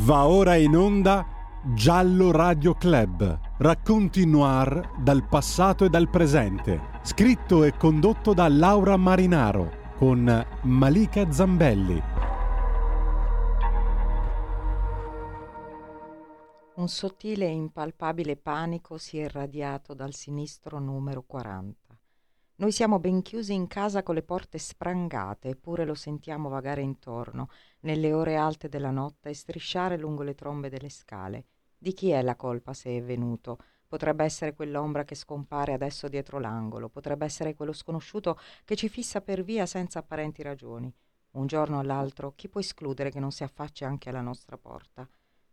Va ora in onda Giallo Radio Club. Racconti noir dal passato e dal presente. Scritto e condotto da Laura Marinaro con Malika Zambelli. Un sottile e impalpabile panico si è irradiato dal sinistro numero 40. Noi siamo ben chiusi in casa con le porte sprangate, eppure lo sentiamo vagare intorno, nelle ore alte della notte, e strisciare lungo le trombe delle scale. Di chi è la colpa se è venuto? Potrebbe essere quell'ombra che scompare adesso dietro l'angolo, potrebbe essere quello sconosciuto che ci fissa per via senza apparenti ragioni. Un giorno o l'altro, chi può escludere che non si affacci anche alla nostra porta?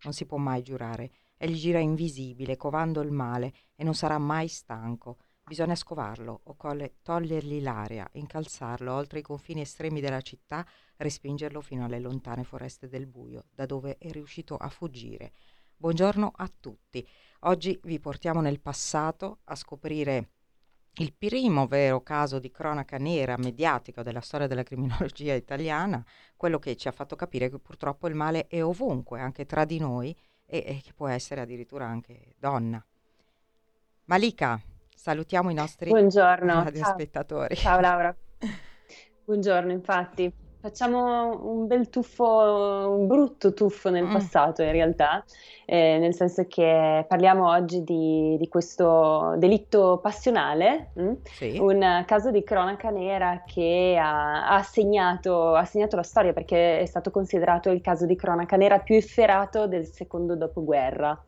Non si può mai giurare. Egli gira invisibile, covando il male, e non sarà mai stanco. Bisogna scovarlo o colle- togliergli l'aria, incalzarlo oltre i confini estremi della città, respingerlo fino alle lontane foreste del buio, da dove è riuscito a fuggire. Buongiorno a tutti. Oggi vi portiamo nel passato a scoprire il primo vero caso di cronaca nera mediatico della storia della criminologia italiana, quello che ci ha fatto capire che purtroppo il male è ovunque, anche tra di noi, e, e che può essere addirittura anche donna. Malika, Salutiamo i nostri Buongiorno. radioaspettatori. Ciao. Ciao Laura. Buongiorno, infatti. Facciamo un bel tuffo, un brutto tuffo nel mm. passato in realtà, eh, nel senso che parliamo oggi di, di questo delitto passionale, mm? sì. un caso di cronaca nera che ha, ha, segnato, ha, segnato, la storia perché è stato considerato il caso di cronaca nera più efferato del secondo dopoguerra.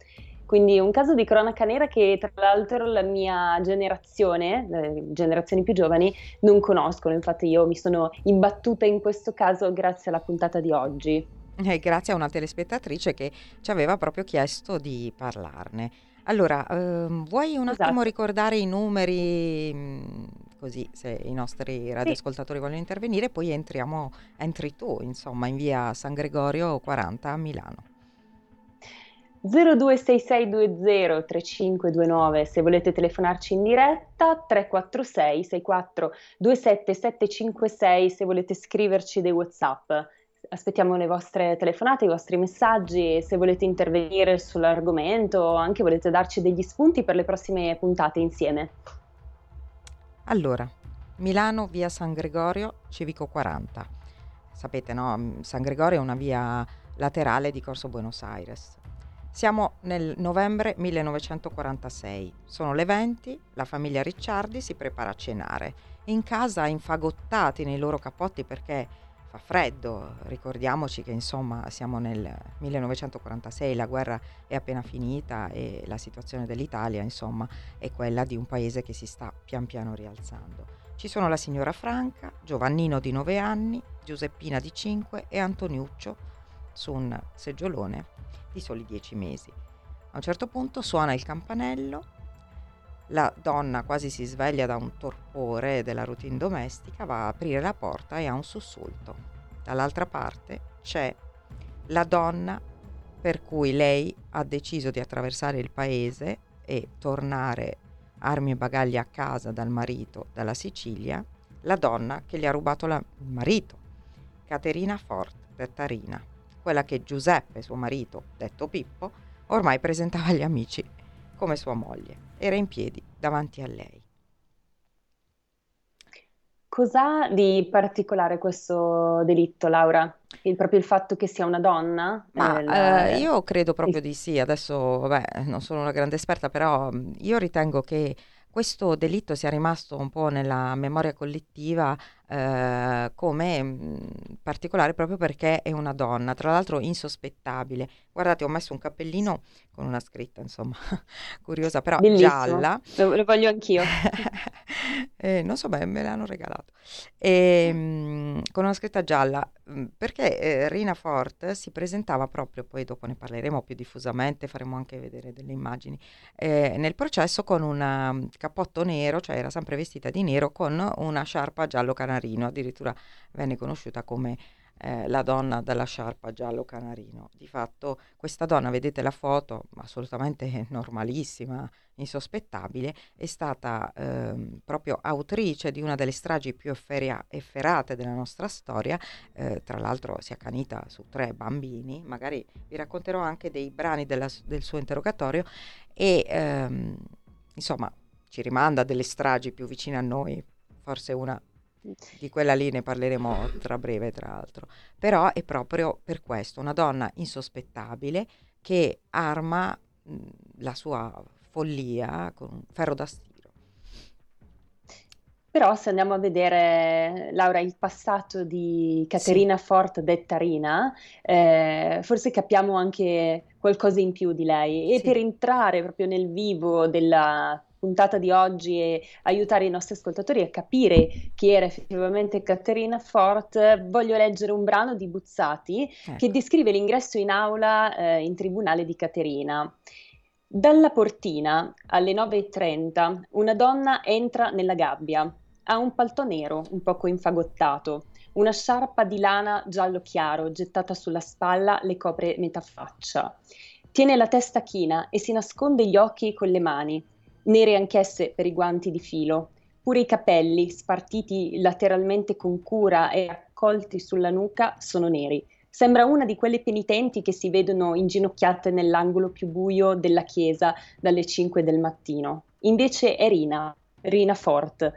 Quindi un caso di cronaca nera che tra l'altro la mia generazione, le generazioni più giovani, non conoscono. Infatti io mi sono imbattuta in questo caso grazie alla puntata di oggi. Eh, grazie a una telespettatrice che ci aveva proprio chiesto di parlarne. Allora, ehm, vuoi un esatto. attimo ricordare i numeri, mm, così se i nostri radioascoltatori sì. vogliono intervenire, poi entriamo, entri tu, insomma, in via San Gregorio 40 a Milano. 026620 3529 se volete telefonarci in diretta, 346 64 27 756 se volete scriverci dei WhatsApp. Aspettiamo le vostre telefonate, i vostri messaggi, se volete intervenire sull'argomento o anche volete darci degli spunti per le prossime puntate insieme. Allora, Milano, via San Gregorio, Civico 40. Sapete, no? San Gregorio è una via laterale di Corso Buenos Aires siamo nel novembre 1946, sono le 20, la famiglia Ricciardi si prepara a cenare. In casa infagottati nei loro cappotti perché fa freddo, ricordiamoci che insomma siamo nel 1946, la guerra è appena finita e la situazione dell'Italia insomma è quella di un paese che si sta pian piano rialzando. Ci sono la signora Franca, Giovannino di 9 anni, Giuseppina di 5 e Antoniuccio su un seggiolone di soli dieci mesi. A un certo punto suona il campanello, la donna quasi si sveglia da un torpore della routine domestica, va a aprire la porta e ha un sussulto. Dall'altra parte c'è la donna per cui lei ha deciso di attraversare il paese e tornare armi e bagagli a casa dal marito dalla Sicilia, la donna che gli ha rubato la, il marito, Caterina Fort, Tarina quella che Giuseppe, suo marito, detto Pippo, ormai presentava agli amici come sua moglie. Era in piedi davanti a lei. Cos'ha di particolare questo delitto, Laura? Il, proprio il fatto che sia una donna? Ma eh, eh, io credo proprio di sì. Adesso, vabbè, non sono una grande esperta, però io ritengo che questo delitto sia rimasto un po' nella memoria collettiva eh, come mh, particolare proprio perché è una donna, tra l'altro insospettabile. Guardate, ho messo un cappellino con una scritta, insomma, curiosa, però Bellissimo. gialla. Lo, lo voglio anch'io. eh, non so, beh, me l'hanno regalato. E, mm, con una scritta gialla, mm, perché eh, Rina Fort si presentava proprio, poi dopo ne parleremo più diffusamente, faremo anche vedere delle immagini, eh, nel processo con un cappotto nero, cioè era sempre vestita di nero, con una sciarpa giallo canarino, addirittura venne conosciuta come eh, la donna dalla sciarpa giallo canarino. Di fatto questa donna, vedete la foto, assolutamente normalissima, insospettabile, è stata ehm, proprio autrice di una delle stragi più efferia- efferate della nostra storia, eh, tra l'altro si è accanita su tre bambini, magari vi racconterò anche dei brani della, del suo interrogatorio. E ehm, insomma ci rimanda delle stragi più vicine a noi, forse una di quella lì ne parleremo tra breve, tra l'altro. Però è proprio per questo una donna insospettabile che arma mh, la sua follia con un ferro da stiro. Però se andiamo a vedere, Laura, il passato di Caterina sì. Fort detta Rina, eh, forse capiamo anche qualcosa in più di lei. E sì. per entrare proprio nel vivo della puntata di oggi e aiutare i nostri ascoltatori a capire chi era effettivamente Caterina Fort, voglio leggere un brano di Buzzati ecco. che descrive l'ingresso in aula eh, in tribunale di Caterina. Dalla portina alle 9.30 una donna entra nella gabbia. Ha un paltò nero, un poco infagottato. Una sciarpa di lana giallo chiaro gettata sulla spalla le copre metà faccia. Tiene la testa china e si nasconde gli occhi con le mani nere anch'esse per i guanti di filo. Pure i capelli, spartiti lateralmente con cura e raccolti sulla nuca, sono neri. Sembra una di quelle penitenti che si vedono inginocchiate nell'angolo più buio della chiesa dalle 5 del mattino. Invece è Rina, Rina Fort,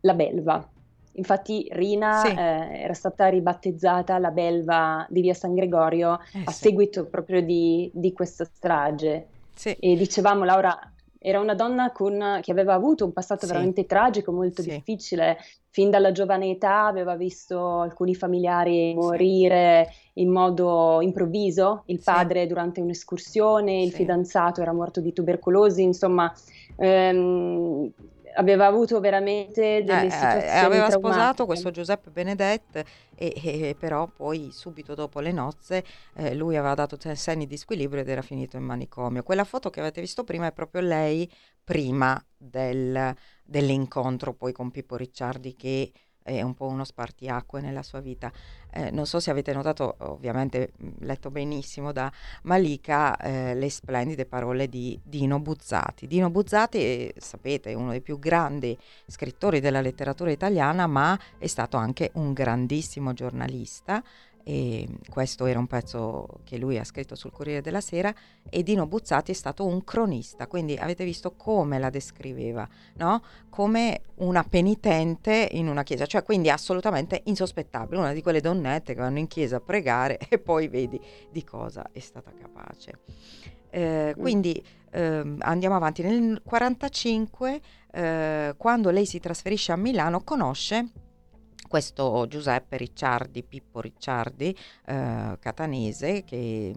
la belva. Infatti Rina sì. eh, era stata ribattezzata la belva di via San Gregorio eh, a sì. seguito proprio di, di questa strage. Sì. E dicevamo, Laura, era una donna con, che aveva avuto un passato sì. veramente tragico, molto sì. difficile. Fin dalla giovane età aveva visto alcuni familiari morire sì. in modo improvviso, il padre durante un'escursione, il fidanzato era morto di tubercolosi, insomma ehm, aveva avuto veramente delle eh, eh situazioni eh, aveva traumatiche. sposato questo Giuseppe Benedette e, e, però poi subito dopo le nozze eh, lui aveva dato segni di squilibrio ed era finito in manicomio quella foto che avete visto prima è proprio lei prima del, dell'incontro poi con Pippo Ricciardi che è un po' uno spartiacque nella sua vita. Eh, non so se avete notato, ovviamente letto benissimo da Malika, eh, le splendide parole di Dino Buzzati. Dino Buzzati, eh, sapete, è uno dei più grandi scrittori della letteratura italiana, ma è stato anche un grandissimo giornalista e questo era un pezzo che lui ha scritto sul Corriere della Sera e Dino Buzzati è stato un cronista, quindi avete visto come la descriveva, no? come una penitente in una chiesa, cioè quindi assolutamente insospettabile, una di quelle donnette che vanno in chiesa a pregare e poi vedi di cosa è stata capace. Eh, quindi eh, andiamo avanti, nel 1945 eh, quando lei si trasferisce a Milano conosce questo Giuseppe Ricciardi, Pippo Ricciardi, eh, catanese, che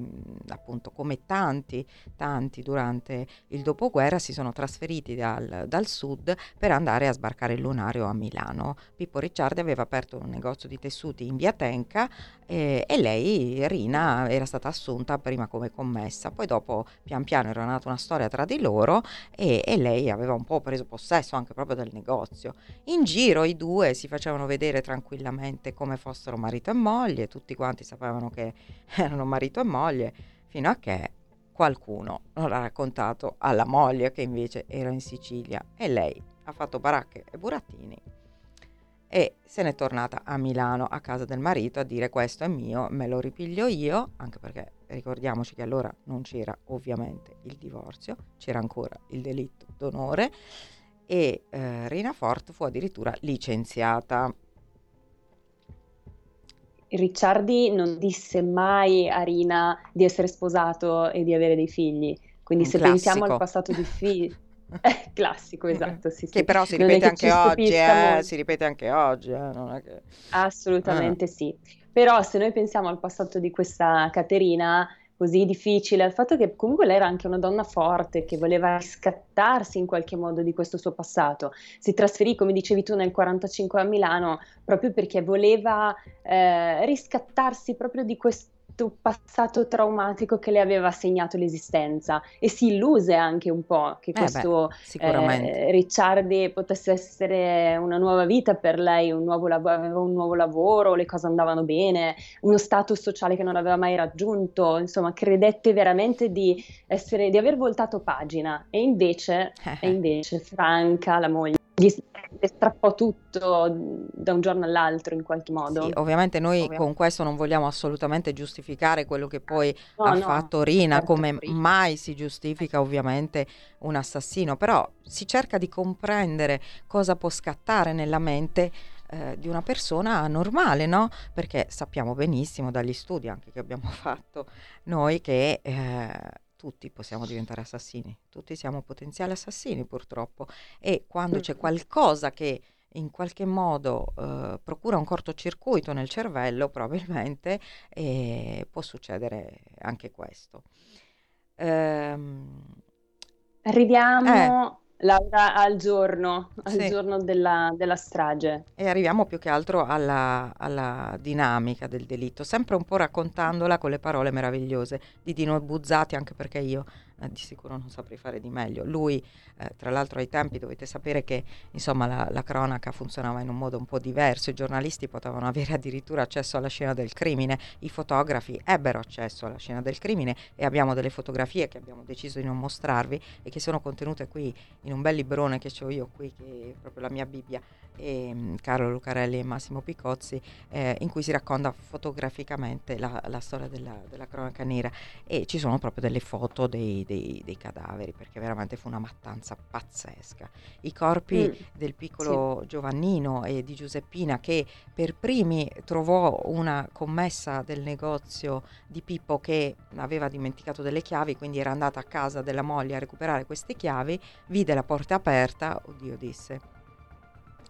appunto come tanti, tanti durante il dopoguerra si sono trasferiti dal, dal, sud per andare a sbarcare il lunario a Milano. Pippo Ricciardi aveva aperto un negozio di tessuti in via Tenca eh, e lei, Rina, era stata assunta prima come commessa, poi dopo pian piano era nata una storia tra di loro e, e lei aveva un po' preso possesso anche proprio del negozio. In giro i due si facevano vedere tranquillamente come fossero marito e moglie, tutti quanti sapevano che erano marito e moglie, fino a che qualcuno non l'ha raccontato alla moglie che invece era in Sicilia e lei ha fatto baracche e burattini e se n'è tornata a Milano a casa del marito a dire questo è mio, me lo ripiglio io, anche perché ricordiamoci che allora non c'era ovviamente il divorzio, c'era ancora il delitto d'onore e eh, Rina Fort fu addirittura licenziata. Ricciardi non disse mai a Rina di essere sposato e di avere dei figli, quindi Un se classico. pensiamo al passato difficile eh, classico, esatto. Sì, che sì. però si ripete anche oggi, eh, si ripete anche oggi. Eh, che... Assolutamente ah. sì. Però se noi pensiamo al passato di questa Caterina, così difficile, al fatto che comunque lei era anche una donna forte che voleva riscattarsi in qualche modo di questo suo passato. Si trasferì, come dicevi tu, nel 1945 a Milano proprio perché voleva eh, riscattarsi proprio di questo passato traumatico che le aveva segnato l'esistenza. E si illuse anche un po' che questo eh beh, eh, Ricciardi potesse essere una nuova vita per lei, un nuovo lav- un nuovo lavoro, le cose andavano bene, uno status sociale che non aveva mai raggiunto, insomma credette veramente di, essere, di aver voltato pagina. E invece, e invece Franca, la moglie, gli strappò tutto da un giorno all'altro in qualche modo. Sì, ovviamente noi ovviamente. con questo non vogliamo assolutamente giustificare quello che poi no, ha no, fatto Rina, certo come Rina. mai si giustifica ovviamente un assassino, però si cerca di comprendere cosa può scattare nella mente eh, di una persona normale, no? Perché sappiamo benissimo dagli studi anche che abbiamo fatto noi che eh, tutti possiamo diventare assassini, tutti siamo potenziali assassini purtroppo e quando c'è qualcosa che in qualche modo eh, procura un cortocircuito nel cervello, probabilmente eh, può succedere anche questo. Ehm, Arriviamo eh. Laura, al giorno, al sì. giorno della, della, strage. E arriviamo più che altro alla, alla, dinamica del delitto, sempre un po' raccontandola con le parole meravigliose di Dino Buzzati, anche perché io eh, di sicuro non saprei fare di meglio. Lui, eh, tra l'altro ai tempi dovete sapere che insomma, la, la, cronaca funzionava in un modo un po' diverso, i giornalisti potevano avere addirittura accesso alla scena del crimine, i fotografi ebbero accesso alla scena del crimine e abbiamo delle fotografie che abbiamo deciso di non mostrarvi e che sono contenute qui in un bel librone che ho io qui, che è proprio la mia Bibbia, e, um, Carlo Lucarelli e Massimo Picozzi, eh, in cui si racconta fotograficamente la, la storia della, della, cronaca nera e ci sono proprio delle foto dei, dei, dei, cadaveri perché veramente fu una mattanza pazzesca. I corpi mm, del piccolo sì. Giovannino e di Giuseppina che per primi trovò una commessa del negozio di Pippo che aveva dimenticato delle chiavi, quindi era andata a casa della moglie a recuperare queste chiavi, vide la porta aperta, oddio disse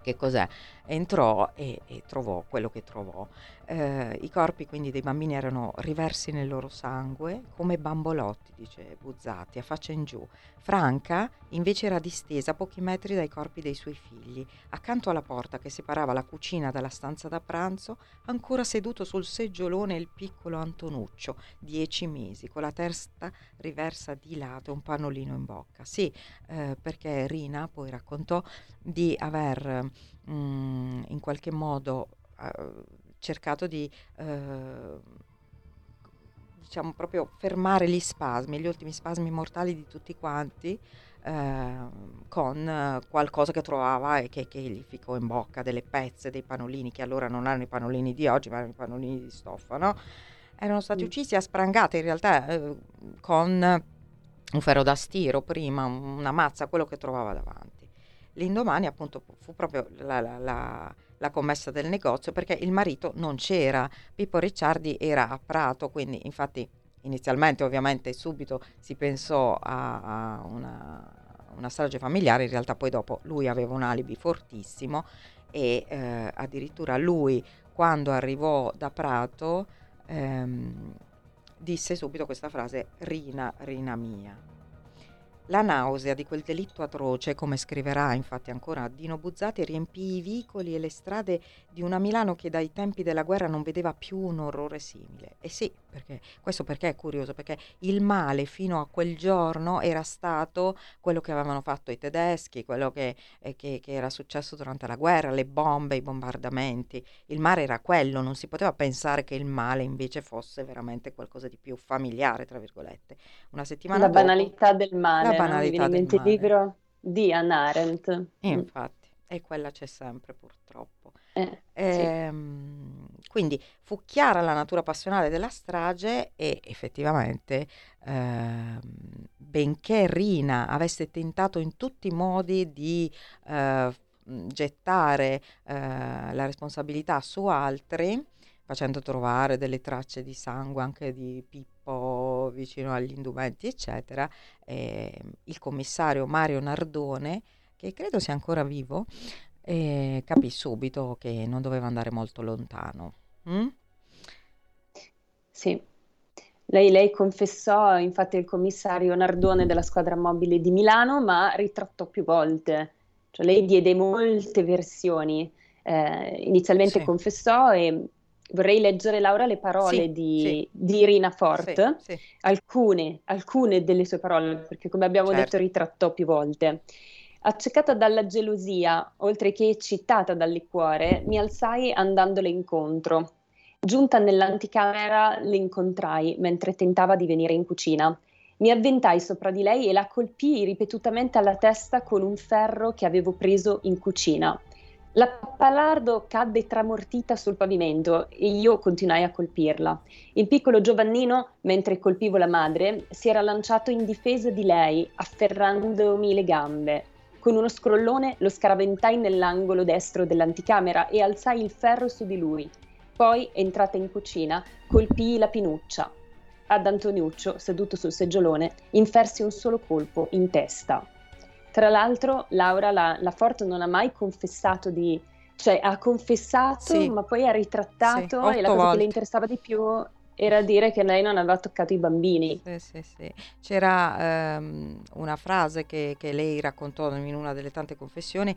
che cos'è, entrò e, e trovò quello che trovò. Eh, I corpi quindi dei bambini erano riversi nel loro sangue come bambolotti, dice Buzzati, a faccia in giù. Franca invece era distesa pochi metri dai corpi dei suoi figli, accanto alla porta che separava la cucina dalla stanza da pranzo, ancora seduto sul seggiolone il piccolo Antonuccio, dieci mesi, con la testa riversa di lato e un pannolino in bocca. Sì, eh, perché Rina poi raccontò di aver mh, mm, in qualche modo uh, cercato di uh, diciamo proprio fermare gli spasmi, gli ultimi spasmi mortali di tutti quanti uh, con qualcosa che trovava e che, che, gli ficcò in bocca, delle pezze, dei panolini che allora non erano i panolini di oggi ma erano i panolini di stoffa, no? Erano stati mm. uccisi a sprangate in realtà con un ferro da stiro prima, una mazza, quello che trovava davanti. L'indomani appunto fu proprio la, la, la, la, commessa del negozio perché il marito non c'era, Pippo Ricciardi era a Prato, quindi infatti inizialmente ovviamente subito si pensò a, a una, una, strage familiare, in realtà poi dopo lui aveva un alibi fortissimo e eh, addirittura lui quando arrivò da Prato ehm, disse subito questa frase Rina, Rina mia. La nausea di quel delitto atroce, come scriverà infatti ancora Dino Buzzati, riempì i vicoli e le strade di una Milano che dai tempi della guerra non vedeva più un orrore simile. E sì, perché, questo perché è curioso, perché il male fino a quel giorno era stato quello che avevano fatto i tedeschi, quello che, eh, che, che era successo durante la guerra, le bombe, i bombardamenti. Il male era quello, non si poteva pensare che il male invece fosse veramente qualcosa di più familiare, tra virgolette. Una settimana la dopo, banalità del male la banalità del male. libro di Hannah Arendt. Mm. Infatti, e quella c'è sempre purtroppo. Eh, ehm, sì. Quindi fu chiara la natura passionale della strage e effettivamente, ehm, benché Rina avesse tentato in tutti i modi di eh, gettare eh, la responsabilità su altri, facendo trovare delle tracce di sangue anche di Pippo vicino agli indumenti, eccetera, eh, il commissario Mario Nardone, che credo sia ancora vivo, eh, capì subito che non doveva andare molto lontano. Mm? Sì. Lei, lei, confessò, infatti, il commissario Nardone della squadra mobile di Milano, ma ritrattò più volte. Cioè, lei diede molte versioni. Eh, inizialmente sì. confessò e vorrei leggere Laura le parole Sì, di, sì, di Irina Fort, alcune, alcune delle sue parole, perché come abbiamo Certo. detto ritrattò più volte. Accecata dalla gelosia, oltre che eccitata dal liquore, mi alzai andandole incontro. Giunta nell'anticamera, le incontrai mentre tentava di venire in cucina. Mi avventai sopra di lei e la colpii ripetutamente alla testa con un ferro che avevo preso in cucina. La pappalardo cadde tramortita sul pavimento e io continuai a colpirla. Il piccolo Giovannino, mentre colpivo la madre, si era lanciato in difesa di lei, afferrandomi le gambe. Con uno scrollone lo scaraventai nell'angolo destro dell'anticamera e alzai il ferro su di lui. Poi, entrata in cucina, colpii la pinuccia. Ad Antoniuccio, seduto sul seggiolone, infersi un solo colpo in testa. Tra l'altro, Laura, la, la Forte non ha mai confessato di... cioè ha confessato, Sì. ma poi ha ritrattato Sì, e la cosa che volte. le interessava di più era dire che lei non aveva toccato i bambini. Sì, sì, sì. C'era ehm, una frase che, che lei raccontò in una delle tante confessioni.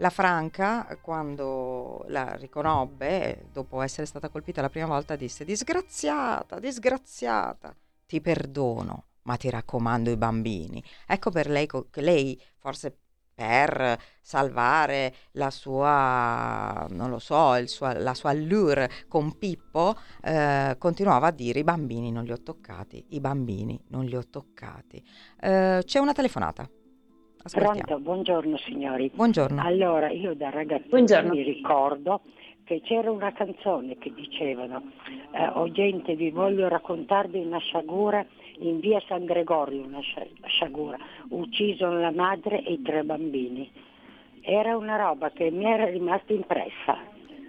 La Franca, quando la riconobbe, dopo essere stata colpita la prima volta, disse: Disgraziata, disgraziata, ti perdono, ma ti raccomando i bambini. Ecco per lei che lei, forse per salvare la sua, non lo so, il sua- la sua allure con Pippo, eh, continuava a dire: I bambini non li ho toccati, i bambini non li ho toccati. Eh, c'è una telefonata. Ascoltiamo. Pronto, buongiorno signori. Buongiorno. Allora, io da Buongiorno. mi ricordo che c'era una canzone che dicevano eh, o gente vi voglio raccontarvi una sciagura in via San Gregorio, una scia- sciagura, ucciso la madre e i tre bambini. Era una roba che mi era rimasta impressa.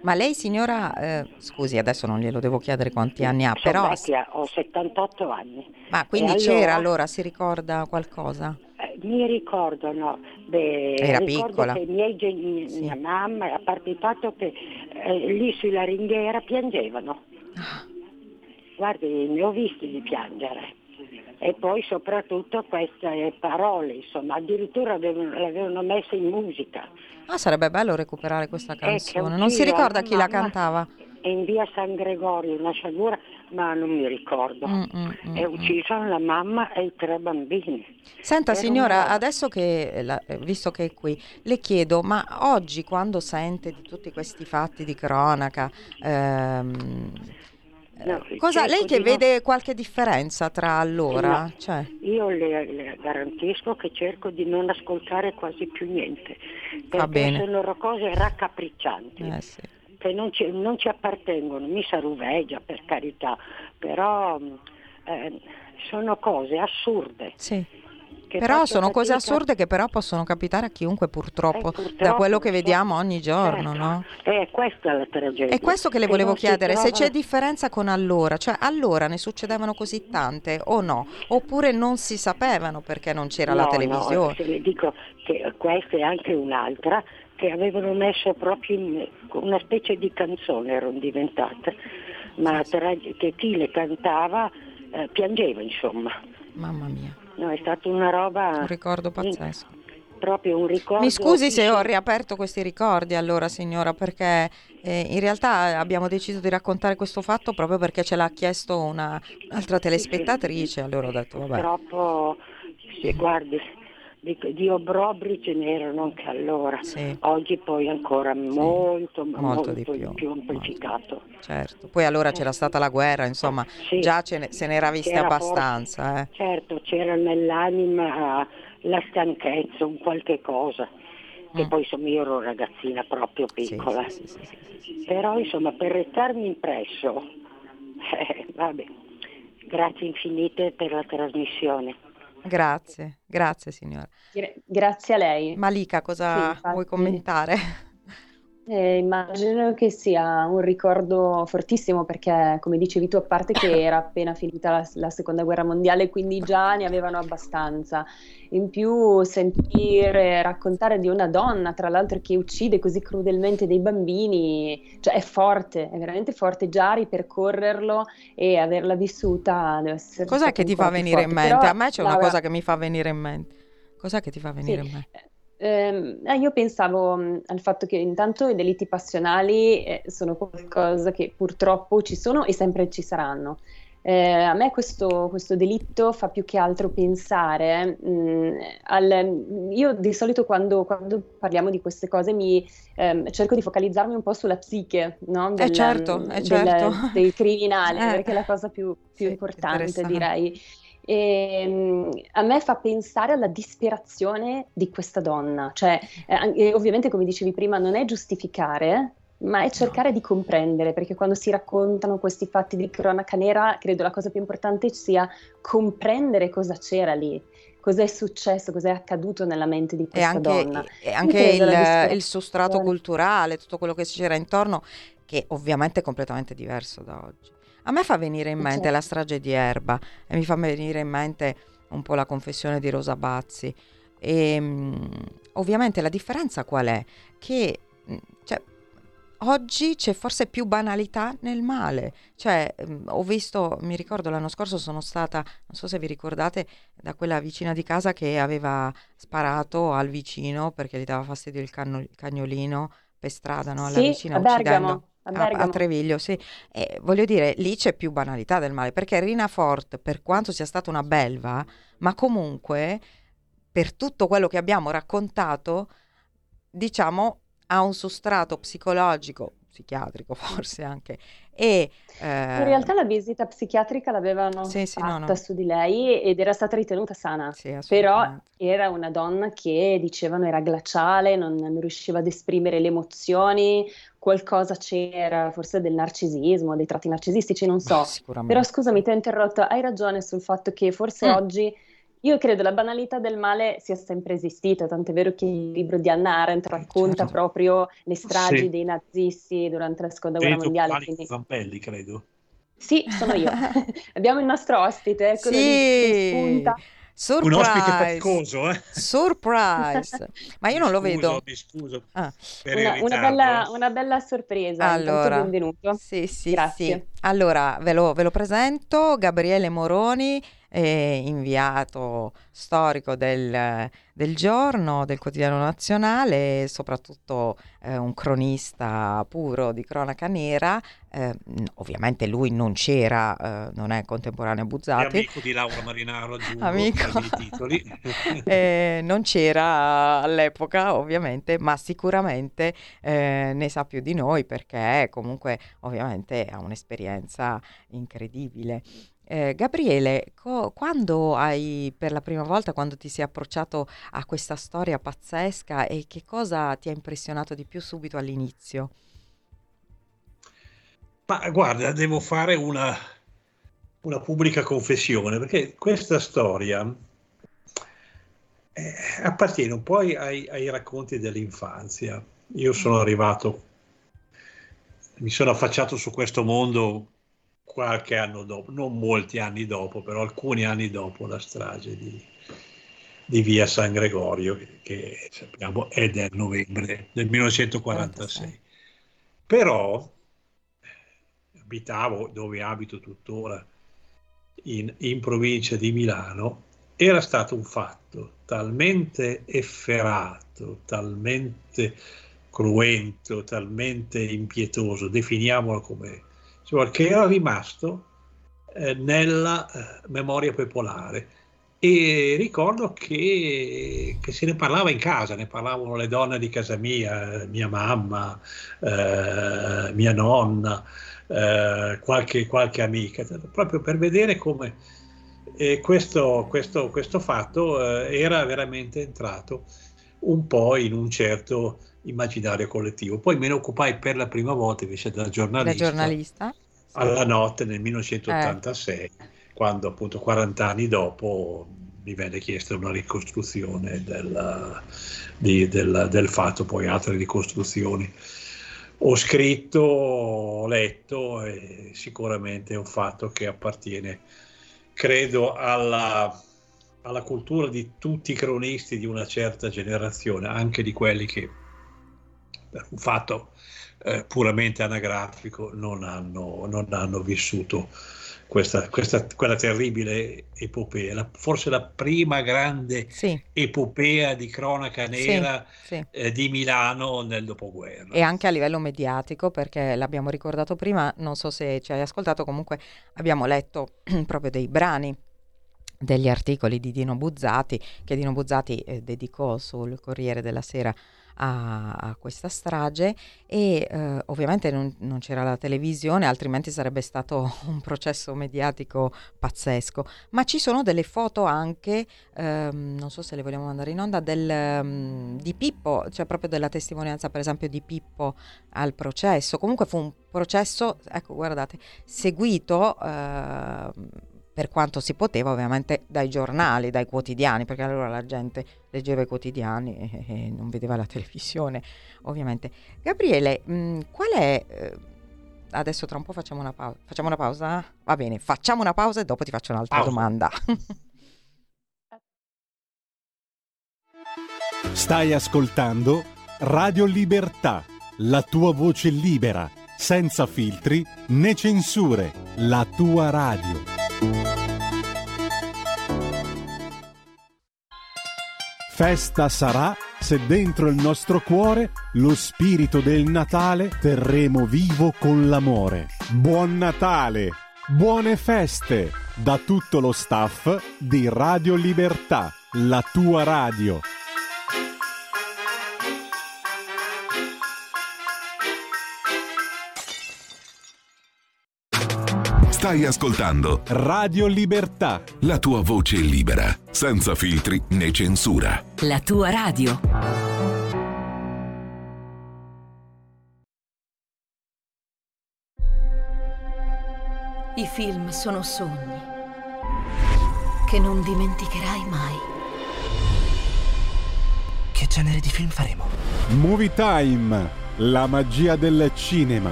Ma lei, signora, eh, scusi, adesso non glielo devo chiedere quanti anni ha, Sono però. vecchia, ho 78 anni. Ma quindi E c'era allora- allora, si ricorda qualcosa? Eh, mi ricordo, no, beh, Era ricordo piccola. che i miei geni- Sì. mia mamma, a parte il fatto che eh, lì sulla ringhiera piangevano. Guardi, ne ho visti di piangere. E poi soprattutto queste parole, insomma, addirittura avevano- l'avevano messa in musica. Ah, sarebbe bello recuperare questa Eh, canzone. Non si ricorda chi la cantava? In via San Gregorio, una sciagura, ma non mi ricordo. Mm, mm, mm, E mm. ucciso la mamma e i tre bambini. Senta Era signora, una- adesso che, eh, la- eh, visto che è qui, le chiedo, ma oggi quando sente di tutti questi fatti di cronaca, ehm, eh, No, cosa, lei che vede qualche differenza tra allora? No. Cioè, Io le, le garantisco che cerco di non ascoltare quasi più niente, perché bene. sono cose raccapriccianti, eh sì. che non ci, non ci appartengono, mi saruveggia per carità, però mh, eh, sono cose assurde. Sì. Però sono cose assurde che però possono capitare a chiunque purtroppo, Eh, da purtroppo, quello che vediamo ogni giorno, Certo. no? Eh, questa è la tragedia. È questo che le volevo chiedere, se c'è differenza con allora, cioè allora ne succedevano così tante o no? Oppure non si sapevano perché non c'era la No, no, televisione? se le dico che questa è anche un'altra che avevano messo proprio in una specie di canzone erano diventate, ma tra- che chi le cantava eh, piangeva insomma. Mamma mia, No, è stata una roba un ricordo pazzesco. proprio un ricordo. Mi scusi se ho riaperto questi ricordi allora signora, perché eh, in realtà abbiamo deciso di raccontare questo fatto proprio perché ce l'ha chiesto una- un'altra telespettatrice, allora ho detto vabbè. Purtroppo, sì, guardi, di, di obbrobri ce n'erano anche allora. Sì. Oggi poi ancora molto, ma molto molto, di più, più molto. amplificato. Certo, poi allora c'era stata la guerra, insomma, Sì. già ce ne, se ne era viste C'era abbastanza. eh. Certo, c'era nell'anima la stanchezza, un qualche cosa, che Mm. poi insomma io ero ragazzina proprio Sì, piccola, sì, sì, sì, sì, sì. però insomma per restarmi impresso, eh, vabbè, grazie infinite per la trasmissione. Grazie, grazie signora. Gra- Grazie a lei. Malika, cosa Sì, infatti. vuoi commentare? Eh, immagino che sia un ricordo fortissimo perché, come dicevi tu, a parte che era appena finita la, la seconda guerra mondiale, quindi già ne avevano abbastanza. In più, sentire raccontare di una donna, tra l'altro, che uccide così crudelmente dei bambini, cioè è forte, è veramente forte. Già ripercorrerlo e averla vissuta deve essere Cos'è che ti fa venire in forte. mente? Però, A me c'è una Laura, cosa che mi fa venire in mente. Cos'è che ti fa venire Sì, in mente? Ehm, eh, io pensavo mh, mm, al fatto che intanto i delitti passionali eh, sono qualcosa che purtroppo ci sono e sempre ci saranno. Eh, a me questo, questo, delitto fa più che altro pensare mh, mm, al... Io di solito quando, quando, parliamo di queste cose mi, ehm, cerco di focalizzarmi un po' sulla psiche no? Eh, del, certo, del, certo. del, criminale, eh. perché è la cosa più, più sì, importante direi. E, um, a me fa pensare alla disperazione di questa donna, cioè eh, ovviamente come dicevi prima non è giustificare, ma è cercare no. di comprendere, perché quando si raccontano questi fatti di cronaca nera, credo la cosa più importante sia comprendere cosa c'era lì, cosa è successo, cosa è accaduto nella mente di questa e anche, donna. E anche il, il sostrato culturale, tutto quello che c'era intorno, che ovviamente è completamente diverso da oggi. A me fa venire in mente certo. la strage di Erba e mi fa venire in mente un po' la confessione di Rosa Bazzi. E, um, ovviamente la differenza qual è? Che cioè, oggi c'è forse più banalità nel male. Cioè, um, ho visto, mi ricordo l'anno scorso sono stata, non so se vi ricordate, da quella vicina di casa che aveva sparato al vicino perché gli dava fastidio il, canno, il cagnolino per strada, no? Alla sì, vicina a Bergamo. A, a, Treviglio, sì. E voglio dire, lì c'è più banalità del male, perché Rina Fort, per quanto sia stata una belva, ma comunque, per tutto quello che abbiamo raccontato, diciamo, ha un sostrato psicologico, psichiatrico forse anche, e, eh... In realtà la visita psichiatrica l'avevano sì, sì, fatta no, no. su di lei ed era stata ritenuta sana, sì, però era una donna che dicevano era glaciale, non, non, riusciva ad esprimere le emozioni, qualcosa c'era, forse del narcisismo, dei tratti narcisistici, non so. Però scusami, ti ho interrotto, hai ragione sul fatto che forse mm. oggi io credo la banalità del male sia sempre esistita, tant'è vero che il libro di Anna Arendt racconta certo. proprio le stragi sì. dei nazisti durante la seconda guerra mondiale. Quindi... Zampelli, credo. Sì, sono io. Abbiamo il nostro ospite, eccolo sì. lì, spunta. Surprise. Un ospite faticoso, eh? Surprise! Ma io non lo vedo. Mi scuso. Ah. Una, una, bella, una, bella, sorpresa. Allora, benvenuto. Sì, sì, Grazie. sì. Allora, ve lo, ve lo presento. Gabriele Moroni eh, inviato storico del, del, giorno, del quotidiano nazionale, soprattutto eh, un cronista puro di cronaca nera. Eh, ovviamente lui non c'era, eh, non è contemporaneo a Buzzati. È amico di Laura Marinaro, aggiungo, amico. titoli. Eh, non c'era all'epoca, ovviamente, ma sicuramente eh, ne sa più di noi perché comunque ovviamente ha un'esperienza incredibile. Eh, Gabriele, co- quando hai per la prima volta, quando ti sei approcciato a questa storia pazzesca e che cosa ti ha impressionato di più subito all'inizio? Ma guarda, devo fare una, una pubblica confessione perché questa storia eh, appartiene un po' ai, ai, racconti dell'infanzia. Io sono mm. arrivato, mi sono affacciato su questo mondo qualche anno dopo, non molti anni dopo, però alcuni anni dopo la strage di, di via San Gregorio, che sappiamo è del novembre del 1946. Però abitavo dove abito tuttora, in, in provincia di Milano, era stato un fatto talmente efferato, talmente cruento, talmente impietoso, definiamolo come cioè che era rimasto eh, nella eh, memoria popolare. E ricordo che, che, se ne parlava in casa, ne parlavano le donne di casa mia, mia mamma, eh, mia nonna, eh, qualche, qualche, amica, proprio per vedere come eh, questo, questo, questo, fatto era veramente entrato un po' in un certo immaginario collettivo. Poi me ne occupai per la prima volta invece da giornalista, da giornalista? alla notte nel 1986, eh. quando appunto 40 anni dopo mi venne chiesta una ricostruzione del, di, del, del fatto, poi altre ricostruzioni. Ho scritto, ho letto e sicuramente è un fatto che appartiene, credo, alla, alla cultura di tutti i cronisti di una certa generazione, anche di quelli che per un fatto eh, puramente anagrafico non hanno, non hanno vissuto questa, questa, quella terribile epopea, la, forse la prima grande sì. epopea di cronaca nera sì, sì. Eh, di Milano nel dopoguerra. E anche a livello mediatico, perché l'abbiamo ricordato prima, non so se ci hai ascoltato, comunque abbiamo letto proprio dei brani degli articoli di Dino Buzzati che Dino Buzzati eh, dedicò sul Corriere della Sera a, a questa strage e eh, ovviamente non, non, c'era la televisione, altrimenti sarebbe stato un processo mediatico pazzesco, ma ci sono delle foto anche, ehm, non so se le vogliamo mandare in onda, del, um, di Pippo, cioè proprio della testimonianza per esempio di Pippo al processo, comunque fu un processo, ecco guardate, seguito... Eh, per quanto si poteva ovviamente dai giornali, dai quotidiani, perché allora la gente leggeva i quotidiani e, e non vedeva la televisione, ovviamente. Gabriele, mh, mm, qual è... Eh, adesso tra un po' facciamo una pausa. Facciamo una pausa? Va bene, facciamo una pausa e dopo ti faccio un'altra pausa. domanda. Stai ascoltando Radio Libertà, la tua voce libera, senza filtri né censure, la tua radio. Festa sarà se dentro il nostro cuore lo spirito del Natale terremo vivo con l'amore. Buon Natale! Buone feste da tutto lo staff di Radio Libertà, la tua radio. Stai ascoltando Radio Libertà. La tua voce libera, senza filtri né censura. La tua radio. I film sono sogni che non dimenticherai mai. Che genere di film faremo? Movie Time, la magia del cinema.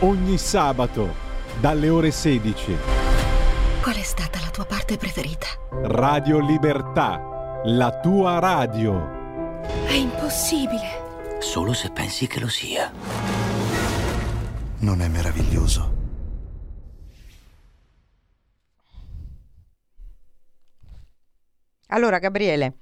Ogni sabato dalle ore 16. Qual è stata la tua parte preferita? Radio Libertà, la tua radio. È impossibile. Solo se pensi che lo sia. Non è meraviglioso? Allora, Gabriele,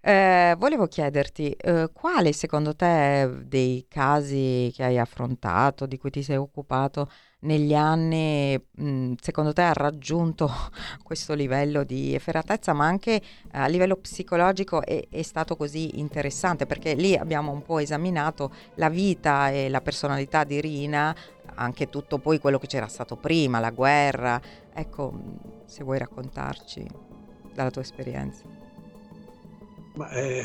eh, volevo chiederti, eh, quale secondo te dei casi che hai affrontato, di cui ti sei occupato negli anni, mh, secondo te ha raggiunto questo livello di efferatezza, ma anche a livello psicologico è, è, stato così interessante, perché lì abbiamo un po' esaminato la vita e la personalità di Rina, anche tutto poi quello che c'era stato prima, la guerra. Ecco, se vuoi raccontarci dalla tua esperienza. Ma, eh,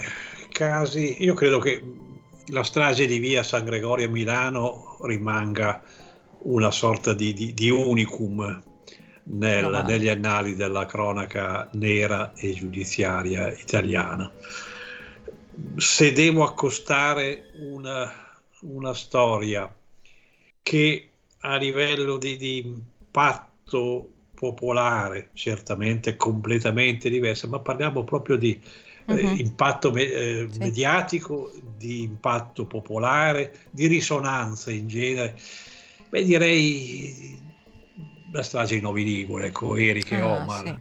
casi, io credo che la strage di via San Gregorio a Milano rimanga una sorta di, di, di unicum nel, no, negli annali della cronaca nera e giudiziaria italiana. Se devo accostare una, una storia che a livello di, di impatto popolare, certamente completamente diversa, ma parliamo proprio di uh-huh. impatto me- eh, sì. mediatico, di impatto popolare, di risonanza in genere. Beh, direi la strage di Novi Ligure, ecco, Eric e ah, Omar. Sì.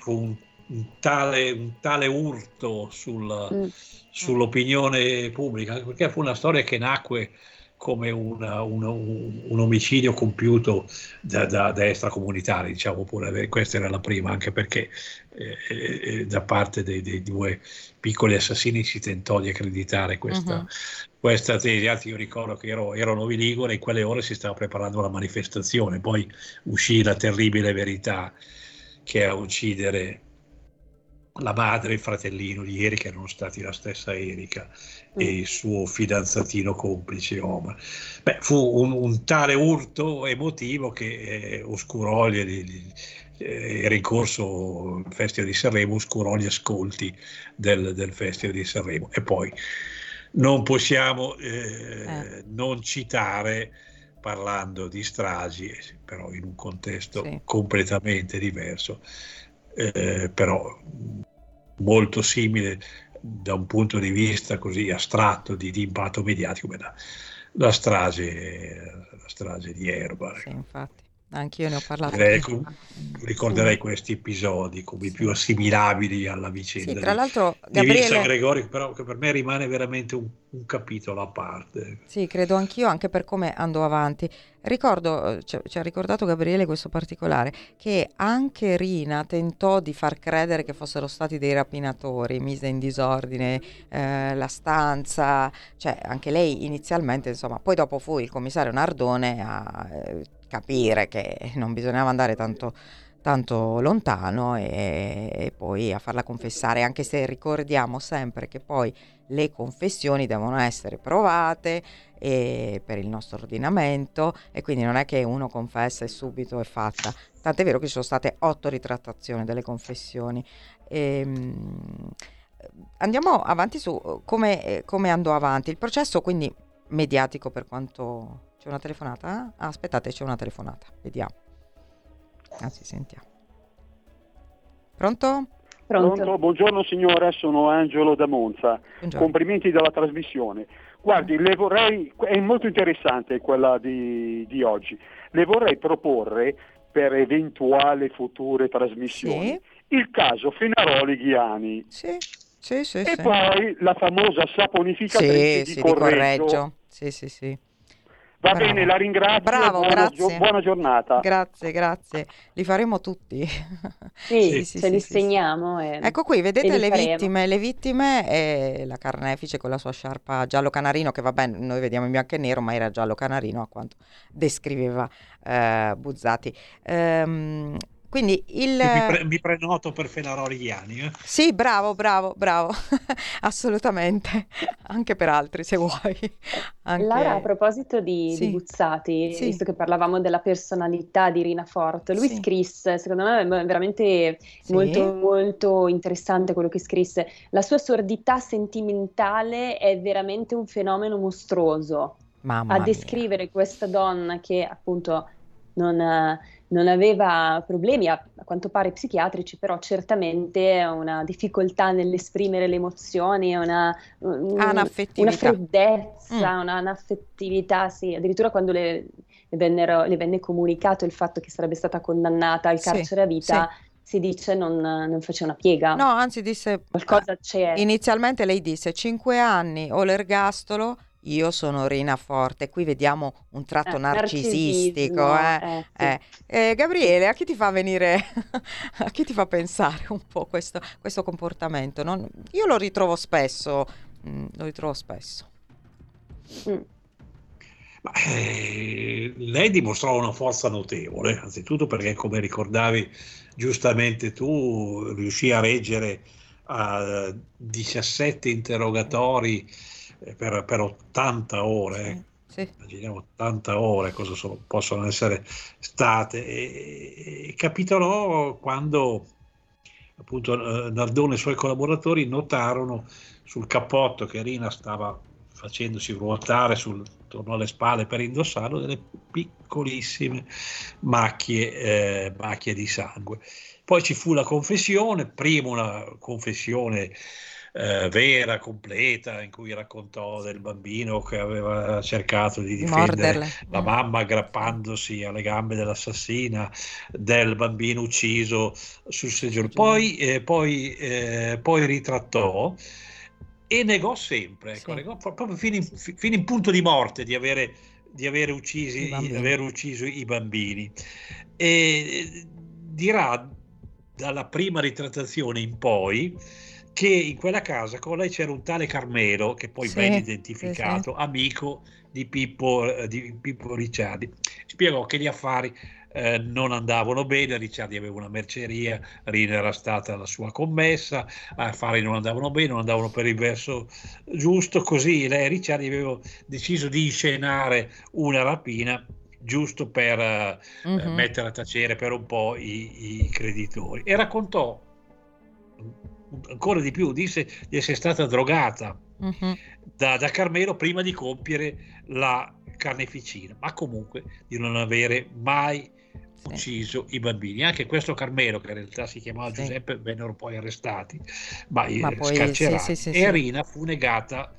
Fu un, un, tale, un, tale, urto sul, mm. sull'opinione pubblica, perché fu una storia che nacque come una, un, un, omicidio compiuto da, da, da, extracomunitari, diciamo pure, questa era la prima, anche perché eh, eh, da parte dei, dei, due piccoli assassini si tentò di accreditare questa, uh-huh. questa tesi, anzi io ricordo che ero, ero Novi Ligure, in quelle ore si stava preparando la manifestazione, poi uscì la terribile verità che a uccidere la madre e il fratellino di Erika erano stati la stessa Erika mm. e il suo fidanzatino complice Omar. Beh, fu un, un, tale urto emotivo che eh, oscurò gli, gli, eh, era in corso il Festival di Sanremo, oscurò gli ascolti del, del Festival di Sanremo e poi non possiamo eh, eh. non citare parlando di stragi, però in un contesto sì. completamente diverso, eh, però molto simile da un punto di vista così astratto di, di impatto mediatico, beh, la, la, strage, la strage di Erba. Sì, infatti. Anch'io ne ho parlato. Direi, ricorderei questi episodi come i più assimilabili alla vicenda Sì, tra l'altro di, di Gabriele, Gregorio, però che per me rimane veramente un, un capitolo a parte. sì, credo anch'io, anche per come andò avanti. Ricordo, ci ci ha ricordato Gabriele questo particolare, che anche Rina tentò di far credere che fossero stati dei rapinatori, mise in disordine eh, la stanza, cioè anche lei inizialmente, insomma, poi dopo fu il commissario Nardone a eh, capire che non bisognava andare tanto, tanto lontano e, e poi a farla confessare, anche se ricordiamo sempre che poi le confessioni devono essere provate e per il nostro ordinamento e quindi non è che uno confessa e subito è fatta. Tant'è vero che ci sono state otto ritrattazioni delle confessioni. Ehm, andiamo avanti su come, come andò avanti il processo, quindi mediatico per quanto... C'è una telefonata? Ah, aspettate, c'è una telefonata, vediamo. Anzi, sentiamo. Pronto? Pronto? Pronto? Buongiorno signora, sono Angelo da Monza. Buongiorno. Complimenti della trasmissione. Guardi, le vorrei, è molto interessante quella di, di oggi. Le vorrei proporre per eventuali future trasmissioni Sì. il caso Fenaroli Ghiani Sì, sì, sì. e sì. poi la famosa saponificatrice Sì, di, sì, di Correggio. Correggio. Sì, sì, sì. Va Bravo. bene, la ringrazio. Bravo, buona, grazie. gio- buona giornata. Grazie, grazie. Li faremo tutti. Sì, sì, ce li sì, sì. segniamo. E... Ecco qui, vedete li le faremo. vittime, le vittime e la carnefice con la sua sciarpa giallo canarino, che vabbè, noi vediamo in bianco e nero, ma era giallo canarino a quanto descriveva eh, Buzzati. Ehm, quindi il... Mi, pre- mi prenoto per Fenaroli Iani. Eh? Sì, bravo, bravo, bravo, assolutamente, anche per altri se vuoi. Anche... Laura, a proposito di, Sì. di Buzzati, Sì. visto che parlavamo della personalità di Rina Fort, lui Sì. scrisse, secondo me è veramente Sì. molto, molto interessante quello che scrisse. La sua sordità sentimentale è veramente un fenomeno mostruoso. Mamma a mia. descrivere questa donna che appunto non, non aveva problemi, a, a quanto pare psichiatrici, però certamente una difficoltà nell'esprimere le emozioni, una, un- una freddezza, Mm. una, un'affettività, sì, addirittura quando le, le vennero- le venne comunicato il fatto che sarebbe stata condannata al Sì, carcere a vita, si dice non, non fece una piega. No, anzi disse... Qualcosa c'è. Inizialmente lei disse 5 anni o l'ergastolo, io sono Rina Forte. Qui vediamo un tratto Eh, narcisistico. eh. eh, sì. Eh, eh, Gabriele, a chi ti fa venire, a chi ti fa pensare un po' questo, questo comportamento? non- Io lo ritrovo spesso, mm, lo ritrovo spesso. Mm. Ma, eh, lei dimostrò una forza notevole, anzitutto perché, come ricordavi giustamente tu, riuscì a reggere a 17 interrogatori per, per 80 ore. Sì, sì. Immaginiamo 80 ore cosa sono- possono essere state. E, e capitolò quando appunto eh, Nardone e i suoi collaboratori notarono sul cappotto che Rina stava facendosi ruotare sul, attorno alle spalle per indossarlo delle piccolissime macchie, eh, macchie di sangue. Poi ci fu la confessione, prima una confessione eh, vera, completa, in cui raccontò del bambino che aveva cercato di difendere Morderle. la Mm. mamma aggrappandosi alle gambe dell'assassina, del bambino ucciso sul seggiolone. Poi, eh, poi, eh, poi ritrattò e negò sempre, ecco, Sì. negò pro- proprio fino in, fi- fino in punto di morte di avere, di avere uccisi, di aver ucciso i bambini. E eh, dirà dalla prima ritrattazione in poi che in quella casa con lei c'era un tale Carmelo, che poi Sì, ben sì, identificato, amico di Pippo, eh, di Pippo Ricciardi. Spiegò che gli affari eh, non andavano bene, Ricciardi aveva una merceria, Rina era stata la sua commessa, gli affari non andavano bene, non andavano per il verso giusto, così lei e Ricciardi avevano deciso di inscenare una rapina giusto per eh, eh, Mhm. mettere a tacere per un po' i, i creditori. E raccontò ancora di più, disse di essere stata drogata Mhm. da, da Carmelo prima di compiere la carneficina, ma comunque di non avere mai Sì. ucciso i bambini. Anche questo Carmelo, che in realtà si chiamava Sì. Giuseppe, vennero poi arrestati, ma, eh, Ma poi, scarcerati. sì, e a. Rina fu negata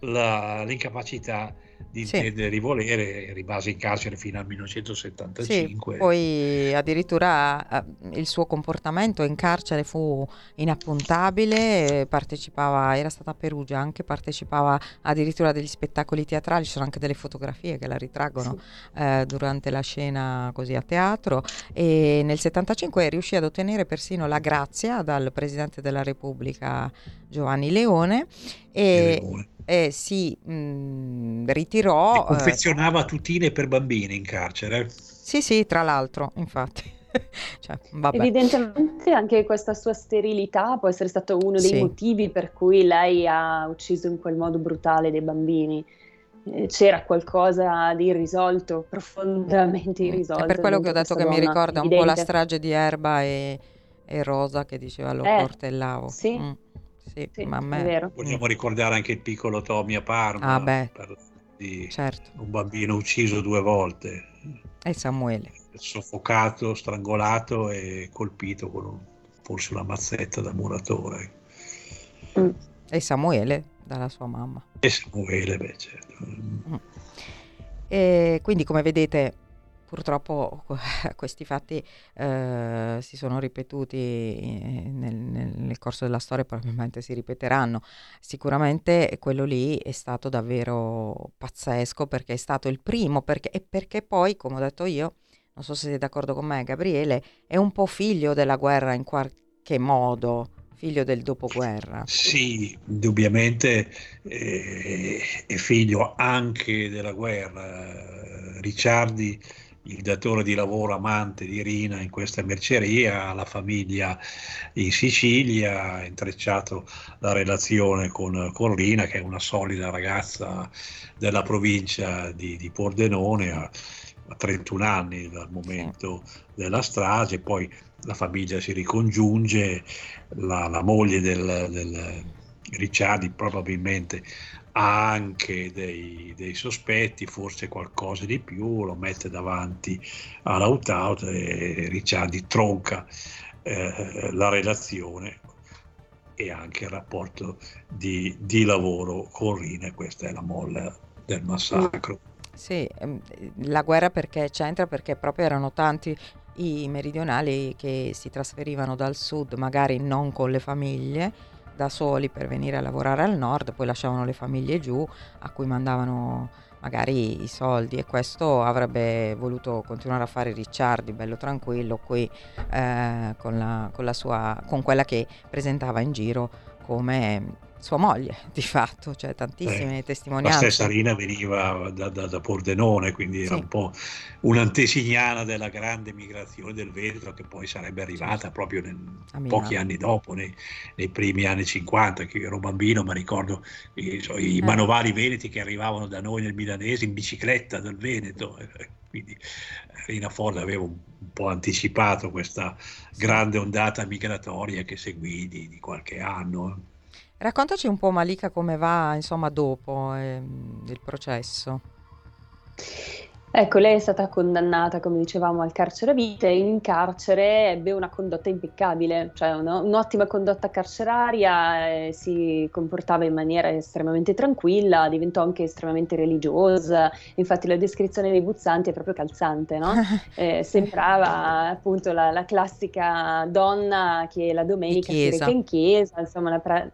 la- l'incapacità di sì. intendere di volere, rimase in carcere fino al 1975. Sì, poi addirittura eh, il suo comportamento in carcere fu inappuntabile, partecipava, era stata a Perugia anche, partecipava addirittura a degli spettacoli teatrali, ci sono anche delle fotografie che la ritraggono sì. eh, durante la scena così a teatro e nel 75 riuscì ad ottenere persino la grazia dal Presidente della Repubblica Giovanni Leone e, Leone e si mh, ritirò. E confezionava eh, tutine per bambini in carcere. Sì, sì, tra l'altro, infatti. cioè, Evidentemente anche questa sua sterilità può essere stato uno dei sì. motivi per cui lei ha ucciso in quel modo brutale dei bambini. Eh, c'era qualcosa di irrisolto, profondamente irrisolto. È per quello che ho detto che mi ricorda evidente. un po' la strage di Erba e, e Rosa che diceva lo eh, cortellavo. Sì. Mm sì, sì ma a me... Vogliamo ricordare anche il piccolo Tommy a Parma. Ah, beh, di certo. un bambino ucciso due volte. E Samuele. Soffocato, strangolato e colpito con un, forse una mazzetta da muratore. Mm. E Samuele dalla sua mamma. E Samuele, beh, certo. Mm. E quindi come vedete Purtroppo questi fatti eh, si sono ripetuti eh, nel, nel, corso della storia probabilmente si ripeteranno. Sicuramente quello lì è stato davvero pazzesco perché è stato il primo perché, e perché poi, come ho detto io, non so se siete d'accordo con me, Gabriele, è un po' figlio della guerra in qualche modo figlio del dopoguerra. Sì, indubbiamente eh, è figlio anche della guerra. Ricciardi il datore di lavoro amante di Rina in questa merceria, la famiglia in Sicilia, ha intrecciato la relazione con, con Rina, che è una solida ragazza della provincia di, di Pordenone, a, a 31 anni dal momento della strage, poi la famiglia si ricongiunge, la, la moglie del, del Ricciardi probabilmente anche dei, dei, sospetti, forse qualcosa di più, lo mette davanti all'autout e Ricciardi tronca eh, la relazione e anche il rapporto di, di lavoro con Rina, questa è la molla del massacro. Sì, ehm, la guerra perché c'entra? Perché proprio erano tanti i meridionali che si trasferivano dal sud, magari non con le famiglie, da soli per venire a lavorare al nord, poi lasciavano le famiglie giù a cui mandavano magari i soldi e questo avrebbe voluto continuare a fare Ricciardi bello tranquillo qui eh, con, la, con, la sua, con quella che presentava in giro come sua moglie, di fatto, cioè tantissime eh, testimonianze. La stessa Rina veniva da, da, da Pordenone, quindi era sì. un po' un'antesignana della grande migrazione del Veneto che poi sarebbe arrivata proprio nel, pochi anni dopo, nei, nei, primi anni 50, che io ero bambino, ma ricordo i, so, i eh. manovali veneti che arrivavano da noi nel Milanese in bicicletta dal Veneto, eh, quindi Rina Ford aveva un, un po' anticipato questa grande ondata migratoria che seguì di, di qualche anno. Raccontaci un po' Malika come va, insomma, dopo eh, il processo. Ecco, lei è stata condannata, come dicevamo, al carcere a vita e in carcere ebbe una condotta impeccabile, cioè una, un'ottima condotta carceraria, eh, si comportava in maniera estremamente tranquilla, diventò anche estremamente religiosa, infatti la descrizione dei Buzzanti è proprio calzante, no? eh, sembrava appunto la, la, classica donna che la domenica si reca in chiesa, insomma, la pra-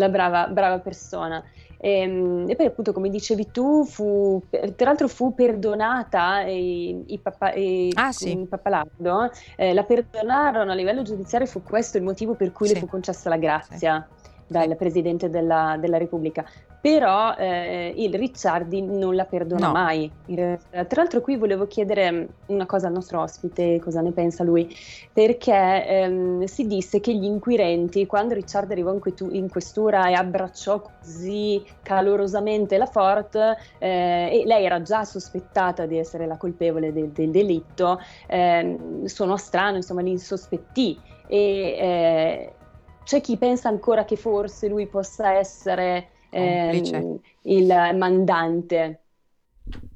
la brava, brava persona. E, ehm, e, poi appunto come dicevi tu, fu, tra l'altro fu perdonata i, i papa, i, ah, sì. il Pappalardo, eh, la perdonarono a livello giudiziario, fu questo il motivo per cui sì. le fu concessa la grazia. Sì dal Presidente della, della Repubblica però eh, il Ricciardi non la perdona no. mai. Tra l'altro qui volevo chiedere una cosa al nostro ospite, cosa ne pensa lui, perché ehm, si disse che gli inquirenti, quando Ricciardi arrivò in, que- in questura e abbracciò così calorosamente la Fort, eh, e lei era già sospettata di essere la colpevole del, del delitto, eh, suonò strano, insomma, li insospettì. E eh, c'è chi pensa ancora che forse lui possa essere ehm, il mandante.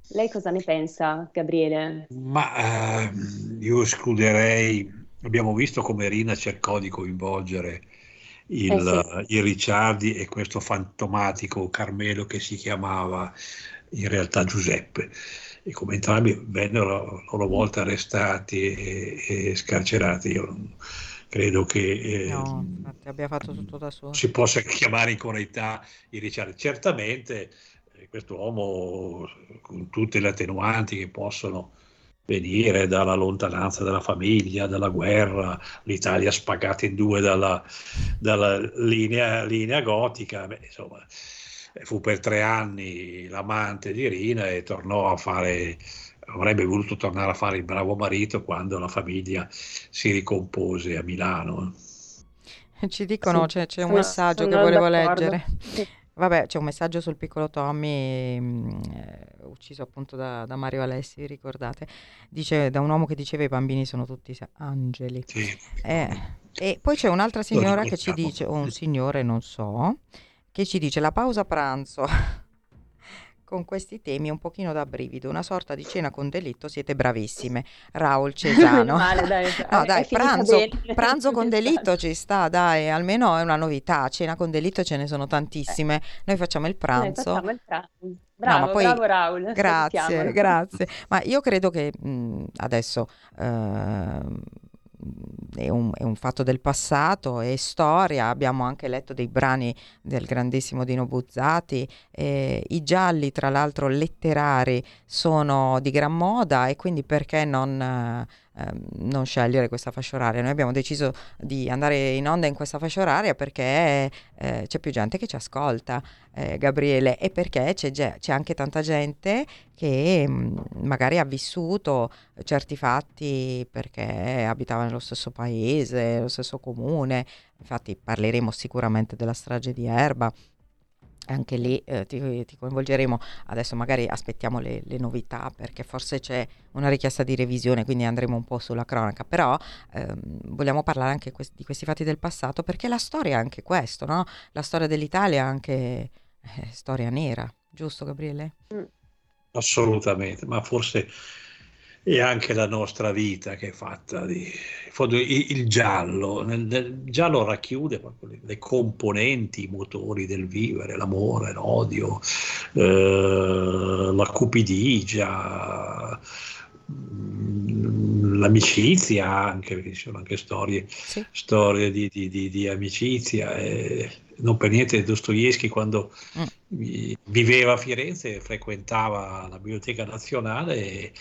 Lei cosa ne pensa, Gabriele? Ma eh, io escluderei, abbiamo visto come Rina cercò di coinvolgere il, eh sì. il Ricciardi e questo fantomatico Carmelo che si chiamava in realtà Giuseppe. E come entrambi vennero a loro volta arrestati e, e scarcerati, io non, credo che eh, no, abbia fatto tutto da solo. si possa chiamare in correità i Ricciardi. Certamente eh, questo uomo, con tutte le attenuanti che possono venire dalla lontananza della famiglia, dalla guerra, l'Italia spagata in due dalla, dalla linea, linea, gotica, Beh, insomma, fu per tre anni l'amante di Rina e tornò a fare, avrebbe voluto tornare a fare il bravo marito quando la famiglia si ricompose a Milano. Ci dicono, sì, c'è, c'è un messaggio che volevo d'accordo. leggere. Vabbè, c'è un messaggio sul piccolo Tommy, mh, eh, ucciso appunto da, da, Mario Alessi, ricordate? Dice da un uomo che diceva i bambini sono tutti angeli. Sì. Eh, e poi c'è un'altra signora che ci dice, o un signore, non so, che ci dice la pausa pranzo con questi temi un pochino da brivido, una sorta di cena con delitto, siete bravissime. Raul Cesano. male, dai, no, dai, pranzo, pranzo con delitto ci sta, dai, almeno è una novità. Cena con delitto ce ne sono tantissime. Noi facciamo il pranzo. Noi il pranzo. Bravo, no, poi, bravo Raul. Grazie, grazie. Ma io credo che mh, adesso eh, è un, è un, fatto del passato, è storia, abbiamo anche letto dei brani del grandissimo Dino Buzzati, eh, i gialli tra l'altro letterari sono di gran moda e quindi perché non... Eh, Ehm, non scegliere questa fascia oraria. Noi abbiamo deciso di andare in onda in questa fascia oraria perché eh, c'è più gente che ci ascolta, eh, Gabriele, e perché c'è, c'è, anche tanta gente che mh, mm, magari ha vissuto certi fatti perché abitava nello stesso paese, nello stesso comune. Infatti parleremo sicuramente della strage di Erba anche lì eh, ti, ti, coinvolgeremo. Adesso magari aspettiamo le, le, novità perché forse c'è una richiesta di revisione, quindi andremo un po' sulla cronaca. Però ehm, vogliamo parlare anche quest- di questi fatti del passato perché la storia è anche questo, no? La storia dell'Italia è anche eh, storia nera, giusto Gabriele? Mm. Assolutamente, ma forse e anche la nostra vita che è fatta di il giallo. Il giallo racchiude proprio le componenti, i motori del vivere, l'amore, l'odio, eh, la cupidigia, mm, l'amicizia anche, perché ci sono anche storie, sì. storie di, di, di, di, amicizia. E non per niente Dostoevsky quando mm. viveva a Firenze frequentava la Biblioteca Nazionale e,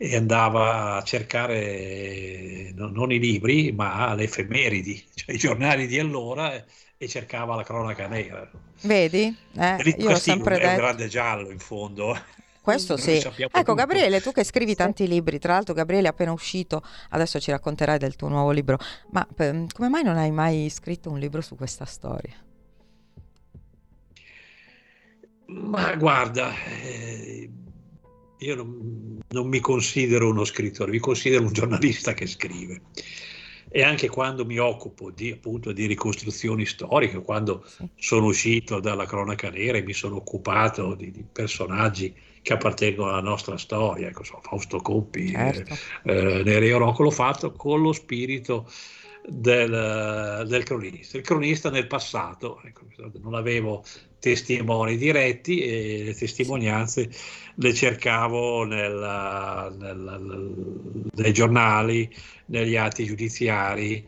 e andava a cercare non i libri ma le effemeridi, cioè i giornali di allora e cercava la cronaca nera. Vedi? Eh, io ho sempre è detto... un grande giallo in fondo. Questo sì. Ecco tutto. Gabriele, tu che scrivi tanti libri, tra l'altro Gabriele è appena uscito, adesso ci racconterai del tuo nuovo libro, ma per, come mai non hai mai scritto un libro su questa storia? Ma guarda, eh, io non, non, mi considero uno scrittore, mi considero un giornalista che scrive. E anche quando mi occupo di, appunto, di ricostruzioni storiche, quando sono uscito dalla cronaca nera e mi sono occupato di, di personaggi che appartengono alla nostra storia, ecco, so, Fausto Coppi, certo. eh, Nereo Rocco, l'ho fatto con lo spirito del, del, cronista. Il cronista nel passato, ecco, non avevo testimoni diretti e le testimonianze le cercavo nella, nella, nei giornali, negli atti giudiziari,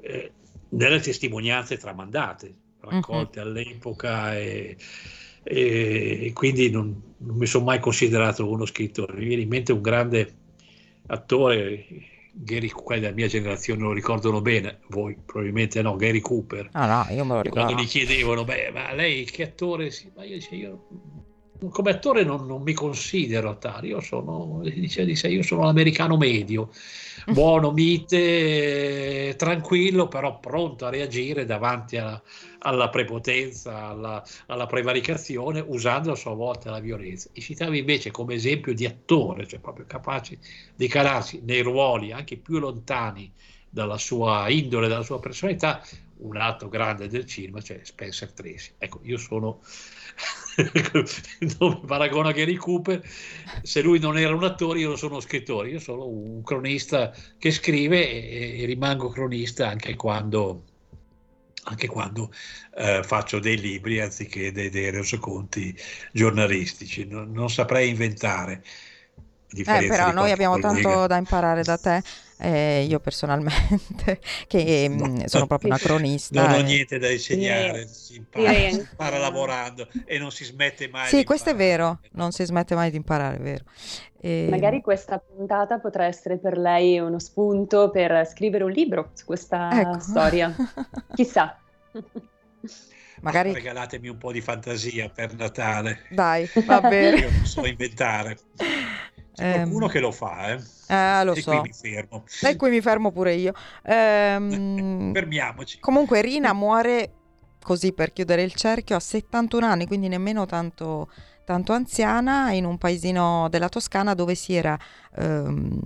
eh, nelle testimonianze tramandate, raccolte uh-huh. all'epoca e, e, e quindi non, non, mi sono mai considerato uno scrittore. Mi viene in mente un grande attore Gary, quelli della mia generazione lo ricordano bene, voi probabilmente no, Gary Cooper. Ah no, io me lo ricordo. Quando gli chiedevano, beh, ma lei che attore? Sì, ma io, cioè, io come attore non, non, mi considero tale, io sono, dice di sé, io sono l'americano medio, buono, mite, tranquillo, però pronto a reagire davanti alla, alla prepotenza, alla, alla, prevaricazione, usando a sua volta la violenza. E citava invece come esempio di attore, cioè proprio capace di calarsi nei ruoli anche più lontani dalla sua indole, dalla sua personalità, un atto grande del cinema, cioè Spencer Tracy. Ecco, io sono, non mi paragono a Gary Cooper, se lui non era un attore io non sono scrittore, io sono un cronista che scrive e, e rimango cronista anche quando anche quando eh, faccio dei libri anziché dei, dei resoconti giornalistici. Non, non saprei inventare. Eh, però noi abbiamo collega. tanto da imparare da te eh, io personalmente, che no. Mm, sono proprio una cronista. Non ho niente da insegnare, si impara, si impara lavorando e non si smette mai. Sì, questo è vero, non si smette mai di imparare, è vero. E... Magari questa puntata potrà essere per lei uno spunto per scrivere un libro su questa ecco. storia. Chissà. Magari... Regalatemi un po' di fantasia per Natale. Dai, va bene. Io non so inventare. C'è qualcuno ehm... che lo fa, eh? Eh, lo e so. qui mi fermo. E qui mi fermo pure io. Ehm... Fermiamoci. Comunque Rina muore così per chiudere il cerchio a 71 anni, quindi nemmeno tanto, tanto anziana, in un paesino della Toscana dove si era ehm,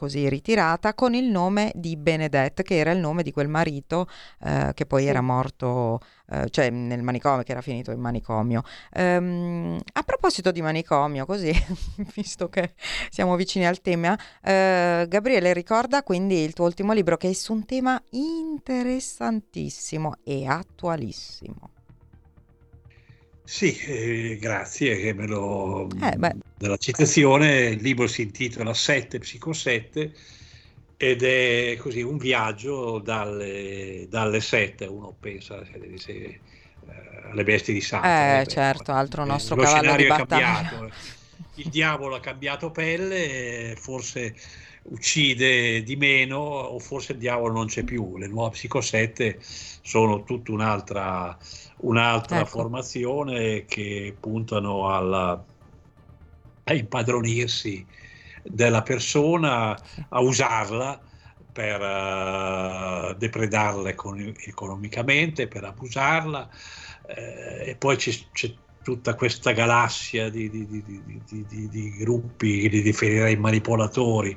così ritirata con il nome di Benedette, che era il nome di quel marito eh, che poi era morto, eh, cioè nel manicomio, che era finito in manicomio. Ehm, a proposito di manicomio, così, visto che siamo vicini al tema, eh, Gabriele ricorda quindi il tuo ultimo libro che è su un tema interessantissimo e attualissimo. Sì, eh, grazie che me lo... Eh, della citazione, il libro si intitola 7 Psico 7 ed è così un viaggio dalle, dalle 7, uno pensa se, se, eh, alle bestie di sangue. Eh, certo, altro nostro lo cavallo di battaglia. Cambiato. Il diavolo ha cambiato pelle, forse uccide di meno o forse il diavolo non c'è più. Le nuove Psico 7 sono tutta un'altra un'altra ecco. formazione che puntano alla, a impadronirsi della persona, a usarla per uh, depredarla econ- economicamente, per abusarla eh, e poi c'è, c'è, tutta questa galassia di, di, di, di gruppi che li definirei manipolatori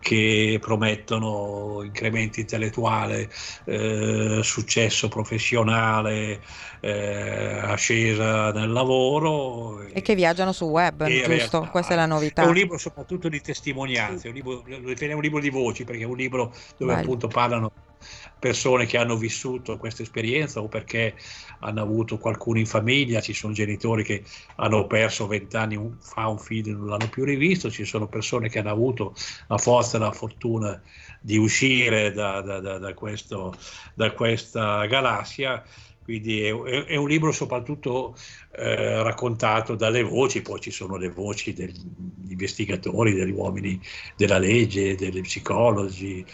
che promettono incrementi intellettuali, eh, successo professionale, eh, ascesa nel lavoro. E, e che viaggiano sul web, giusto? Realtà, Questa è la novità. È un libro soprattutto di testimonianze, un libro, lo definiamo un libro di voci perché è un libro dove Vai. appunto parlano persone che hanno vissuto questa esperienza o perché hanno avuto qualcuno in famiglia, ci sono genitori che hanno perso vent'anni fa un figlio e non l'hanno più rivisto, ci sono persone che hanno avuto la forza e la fortuna di uscire da, da, da, da questo, questa galassia. Quindi è, è, un libro soprattutto eh, raccontato dalle voci, poi ci sono le voci degli investigatori, degli uomini della legge, degli psicologi,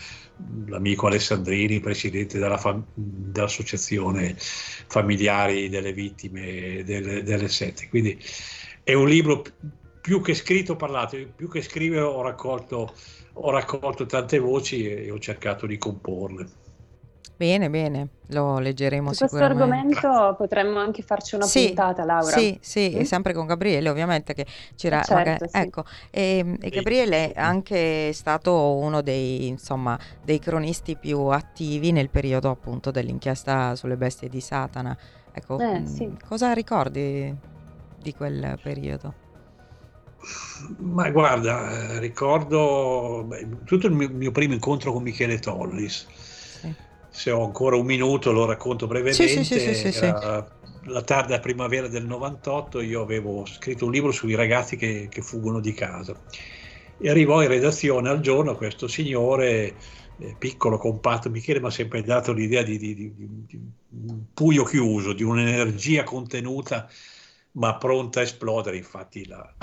l'amico Alessandrini, presidente della fam- dell'associazione familiari delle vittime delle, delle sette. Quindi è un libro più che scritto, parlato, più che scrivere ho raccolto, ho raccolto tante voci e ho cercato di comporle. Bene, bene, lo leggeremo Su questo argomento potremmo anche farci una sì, puntata, Laura. Sì, sì, mm? sempre con Gabriele, ovviamente che c'era certo, magari, sì. ecco, e, e, Gabriele è anche stato uno dei, insomma, dei cronisti più attivi nel periodo appunto dell'inchiesta sulle bestie di Satana. Ecco, eh, mh, sì. cosa ricordi di quel periodo? Ma guarda, ricordo beh, tutto il mio, mio primo incontro con Michele Tollis se ho ancora un minuto lo racconto brevemente. Sì, sì, sì, la tarda primavera del 98 io avevo scritto un libro sui ragazzi che, che fuggono di casa. E arrivò in redazione al giorno questo signore eh, piccolo, compatto, Michele mi ha sempre dato l'idea di, di, di, di, un puio chiuso, di un'energia contenuta ma pronta a esplodere, infatti la,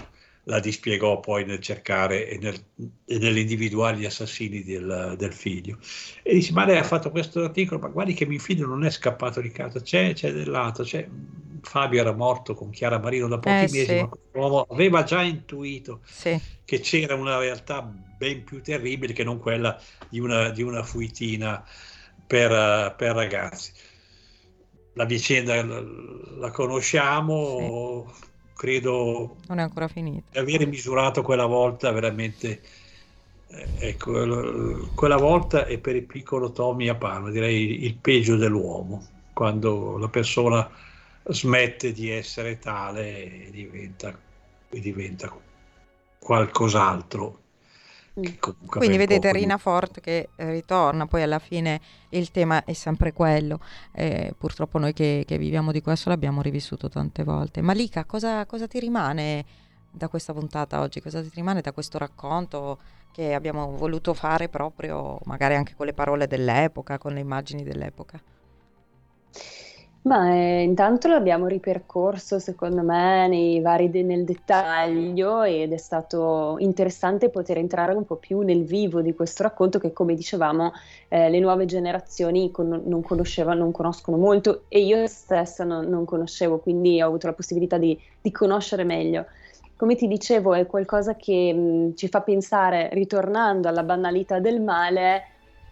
la dispiegò poi nel cercare e, nel, e nell'individuare gli assassini del, del, figlio. E disse, ma lei ha fatto questo articolo, ma guardi che mio figlio non è scappato di casa, c'è, c'è del lato, c'è... Fabio era morto con Chiara Marino da pochi eh, mesi, sì. ma l'uomo aveva già intuito sì. che c'era una realtà ben più terribile che non quella di una, di una fuitina per, per ragazzi. La vicenda la, la conosciamo, sì credo non è ancora finito. di avere misurato quella volta veramente eh, ecco, quella volta è per il piccolo Tommy Apano direi il peggio dell'uomo quando la persona smette di essere tale e diventa, e diventa qualcos'altro. Quindi vedete Rina Fort che eh, ritorna, poi alla fine il tema è sempre quello. Eh, purtroppo noi che, che, viviamo di questo l'abbiamo rivissuto tante volte. Malika, cosa, cosa ti rimane da questa puntata oggi? Cosa ti rimane da questo racconto che abbiamo voluto fare proprio magari anche con le parole dell'epoca, con le immagini dell'epoca? Ma eh, intanto l'abbiamo ripercorso secondo me nei vari de- nel dettaglio ed è stato interessante poter entrare un po' più nel vivo di questo racconto che come dicevamo eh, le nuove generazioni con- non conoscevano, non conoscono molto e io stessa non, non conoscevo, quindi ho avuto la possibilità di, di, conoscere meglio. Come ti dicevo è qualcosa che mh, ci fa pensare, ritornando alla banalità del male,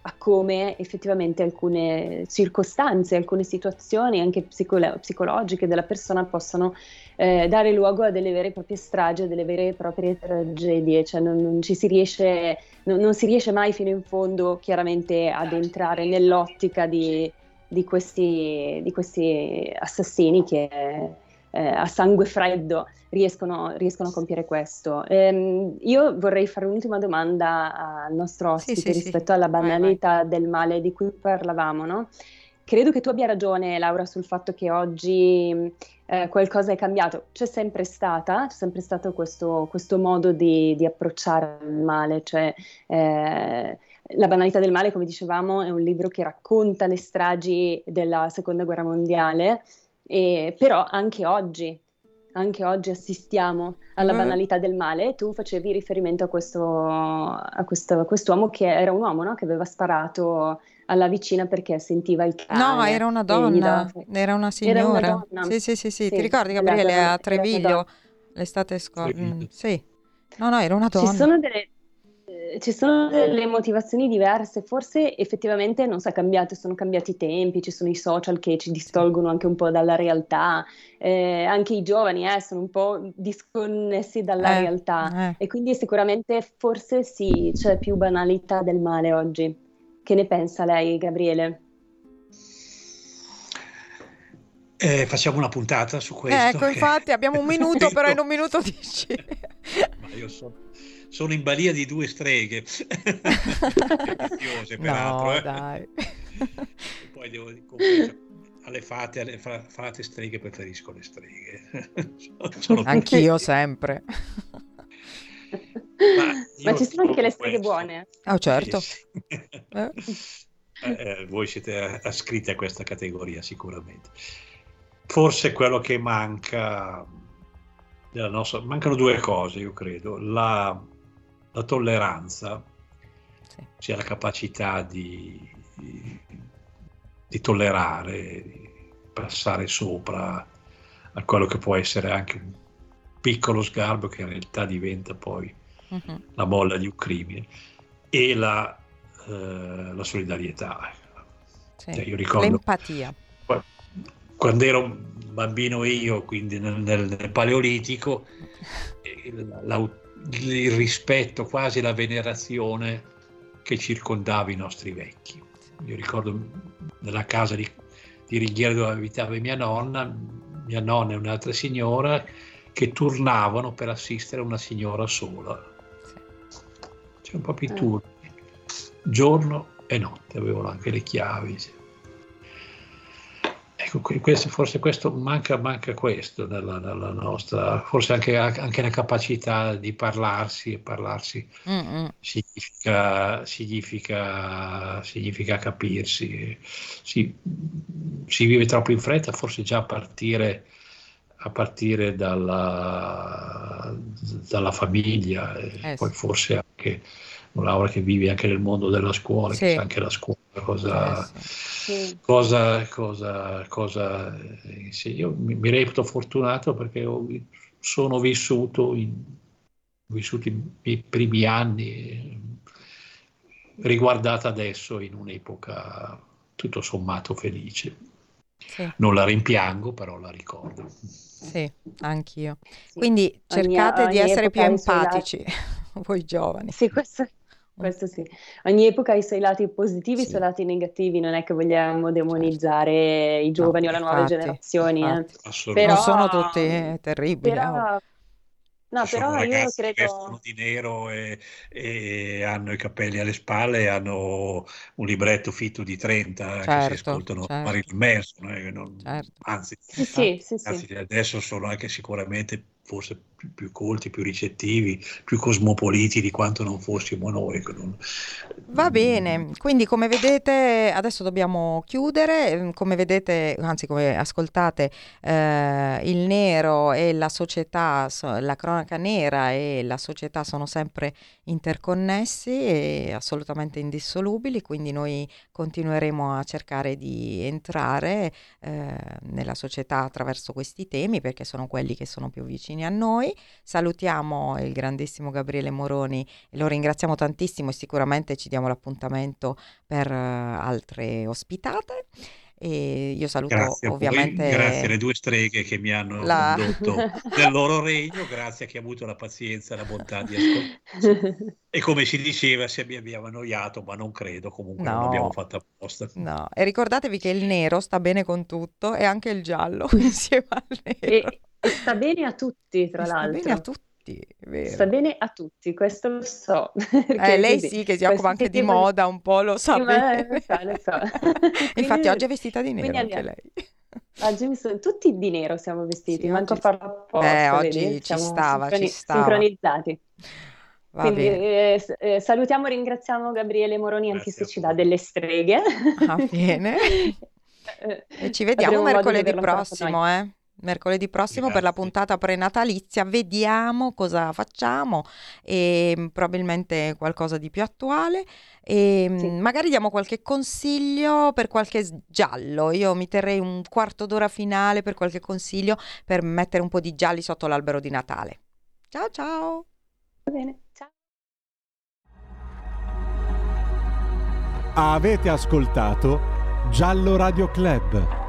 a come effettivamente alcune circostanze, alcune situazioni anche psicolo- psicologiche della persona possano eh, dare luogo a delle vere e proprie stragi, a delle vere e proprie tragedie, cioè non, non ci si riesce, non, non, si riesce mai fino in fondo chiaramente ad entrare nell'ottica di, di, questi, di questi assassini che eh, a sangue freddo riescono, riescono a compiere questo. Ehm, io vorrei fare un'ultima domanda al nostro ospite sì, sì, rispetto sì. alla banalità vai, vai. del male di cui parlavamo, no? Credo che tu abbia ragione, Laura, sul fatto che oggi eh, qualcosa è cambiato. C'è sempre stata, c'è sempre stato questo, questo modo di, di, approcciare il male, cioè eh, la banalità del male, come dicevamo, è un libro che racconta le stragi della seconda guerra mondiale, e, però anche oggi anche oggi assistiamo alla mm. banalità del male. Tu facevi riferimento a, questo, a, questo, a quest'uomo che era un uomo no? che aveva sparato alla vicina perché sentiva il cane. No, era una donna, era una signora. Era una donna. Sì, sì, sì, sì. sì. Ti ricordi Gabriele a Treviglio l'estate scorsa? Mm, sì. No, no, era una donna. Ci sono delle ci sono delle motivazioni diverse, forse effettivamente non sa cambiato, sono cambiati i tempi, ci sono i social che ci distolgono anche un po' dalla realtà, eh, anche i giovani eh, sono un po' disconnessi dalla eh, realtà eh. e quindi sicuramente forse sì, c'è più banalità del male oggi. Che ne pensa lei, Gabriele? Eh, facciamo una puntata su questo. Ecco, infatti abbiamo un minuto, però in un minuto dici. Ma io sono sono in balia di due streghe. Graziose, peraltro. No, eh. dai. poi devo alle fate, alle frate streghe preferisco le streghe. sono Anch'io sempre. Ma, Ma, ci sono anche le streghe questo. buone. Oh, certo. eh. Eh, voi siete ascritti a questa categoria sicuramente. Forse quello che manca nostra, mancano due cose, io credo. La, la tolleranza, sì. sia la capacità di, di, di, tollerare, di passare sopra a quello che può essere anche un piccolo sgarbo che in realtà diventa poi uh-huh. la molla di un crimine, e la, eh, la solidarietà. Sì. Cioè, io ricordo, L'empatia. Quando ero bambino io, quindi nel, nel, nel Paleolitico, la, il rispetto, quasi la venerazione che circondava i nostri vecchi. Io ricordo nella casa di, di Righiera dove abitava mia nonna, mia nonna e un'altra signora che turnavano per assistere a una signora sola. C'è un po' più turni, giorno e notte, avevano anche le chiavi. Ecco, questo, forse questo manca, manca questo nella, nella, nostra, forse anche, anche, la capacità di parlarsi e parlarsi significa, significa, significa, capirsi. Si, si, vive troppo in fretta, forse già a partire, a partire dalla, dalla, famiglia eh, poi forse anche Laura che vive anche nel mondo della scuola, sì. che sa anche la scuola cosa, eh, sì. cosa, cosa, cosa eh, sì, io mi, mi, reputo fortunato perché ho, sono vissuto, in, vissuto i miei primi anni riguardata adesso in un'epoca tutto sommato felice. Sì. Non la rimpiango, però la ricordo. Sì, anch'io. Quindi cercate ogni, di ogni essere più empatici, voi giovani. Sì, questo, questo sì. Ogni epoca ha i suoi lati positivi e i suoi lati negativi, non è che vogliamo demonizzare i giovani no, o le nuove generazioni. Eh. Però, non sono tutti terribili. Però, No, Ci però sono io credo... vestono di nero e, e hanno i capelli alle spalle e hanno un libretto fitto di 30 che si Certo, ascoltano certo. Marilyn Manson, eh, non- Certo. anzi, Sì, sì, sì, ragazzi sì. adesso sono anche sicuramente forse più, più colti, più ricettivi, più cosmopoliti di quanto non fossimo noi. Va bene, quindi come vedete adesso dobbiamo chiudere, ehm, come vedete, anzi come ascoltate, eh, il nero e la società, so- la cronaca nera e la società sono sempre interconnessi e assolutamente indissolubili, quindi noi continueremo a cercare di entrare eh, nella società attraverso questi temi perché sono quelli che sono più vicini a noi. Salutiamo il grandissimo Gabriele Moroni lo ringraziamo tantissimo e sicuramente ci diamo l'appuntamento per eh, altre ospitate. E io saluto Grazie ovviamente grazie alle due streghe che mi hanno la- condotto nel loro regno, grazie a chi ha avuto la pazienza e la bontà di ascoltarci. E come si diceva, se mi abbiamo annoiato, ma non credo, comunque non No. l'abbiamo fatta apposta. No, e ricordatevi che il nero sta bene con tutto e anche il giallo insieme al nero. E sta bene a tutti, tra Sta l'altro. bene a tutti, vero. Sta bene a tutti, questo lo so. Eh, lei così, sì, che si occupa anche di moda, un po' lo sa Sì, ma- bene. lo so, lo so. Infatti oggi è vestita di nero anche lei. Oggi mi sono- tutti di nero siamo vestiti, Sì, manco a oggi- farlo apposta, Beh, oggi vedi? ci Siamo stava, ci sincroni- stava. sincronizzati. Va Quindi bene. eh, eh, salutiamo e ringraziamo Gabriele Moroni anche se a ci dà delle streghe. Va bene. Eh, E ci vediamo mercoledì prossimo, eh? Mercoledì prossimo per la Grazie. puntata prenatalizia, vediamo cosa facciamo e mm, probabilmente qualcosa di più attuale e mm, Sì. magari diamo qualche consiglio per qualche giallo. Io mi terrei un quarto d'ora finale per qualche consiglio per mettere un po' di gialli sotto l'albero di Natale. Ciao ciao! Va bene, ciao. Avete ascoltato Giallo Radio Club.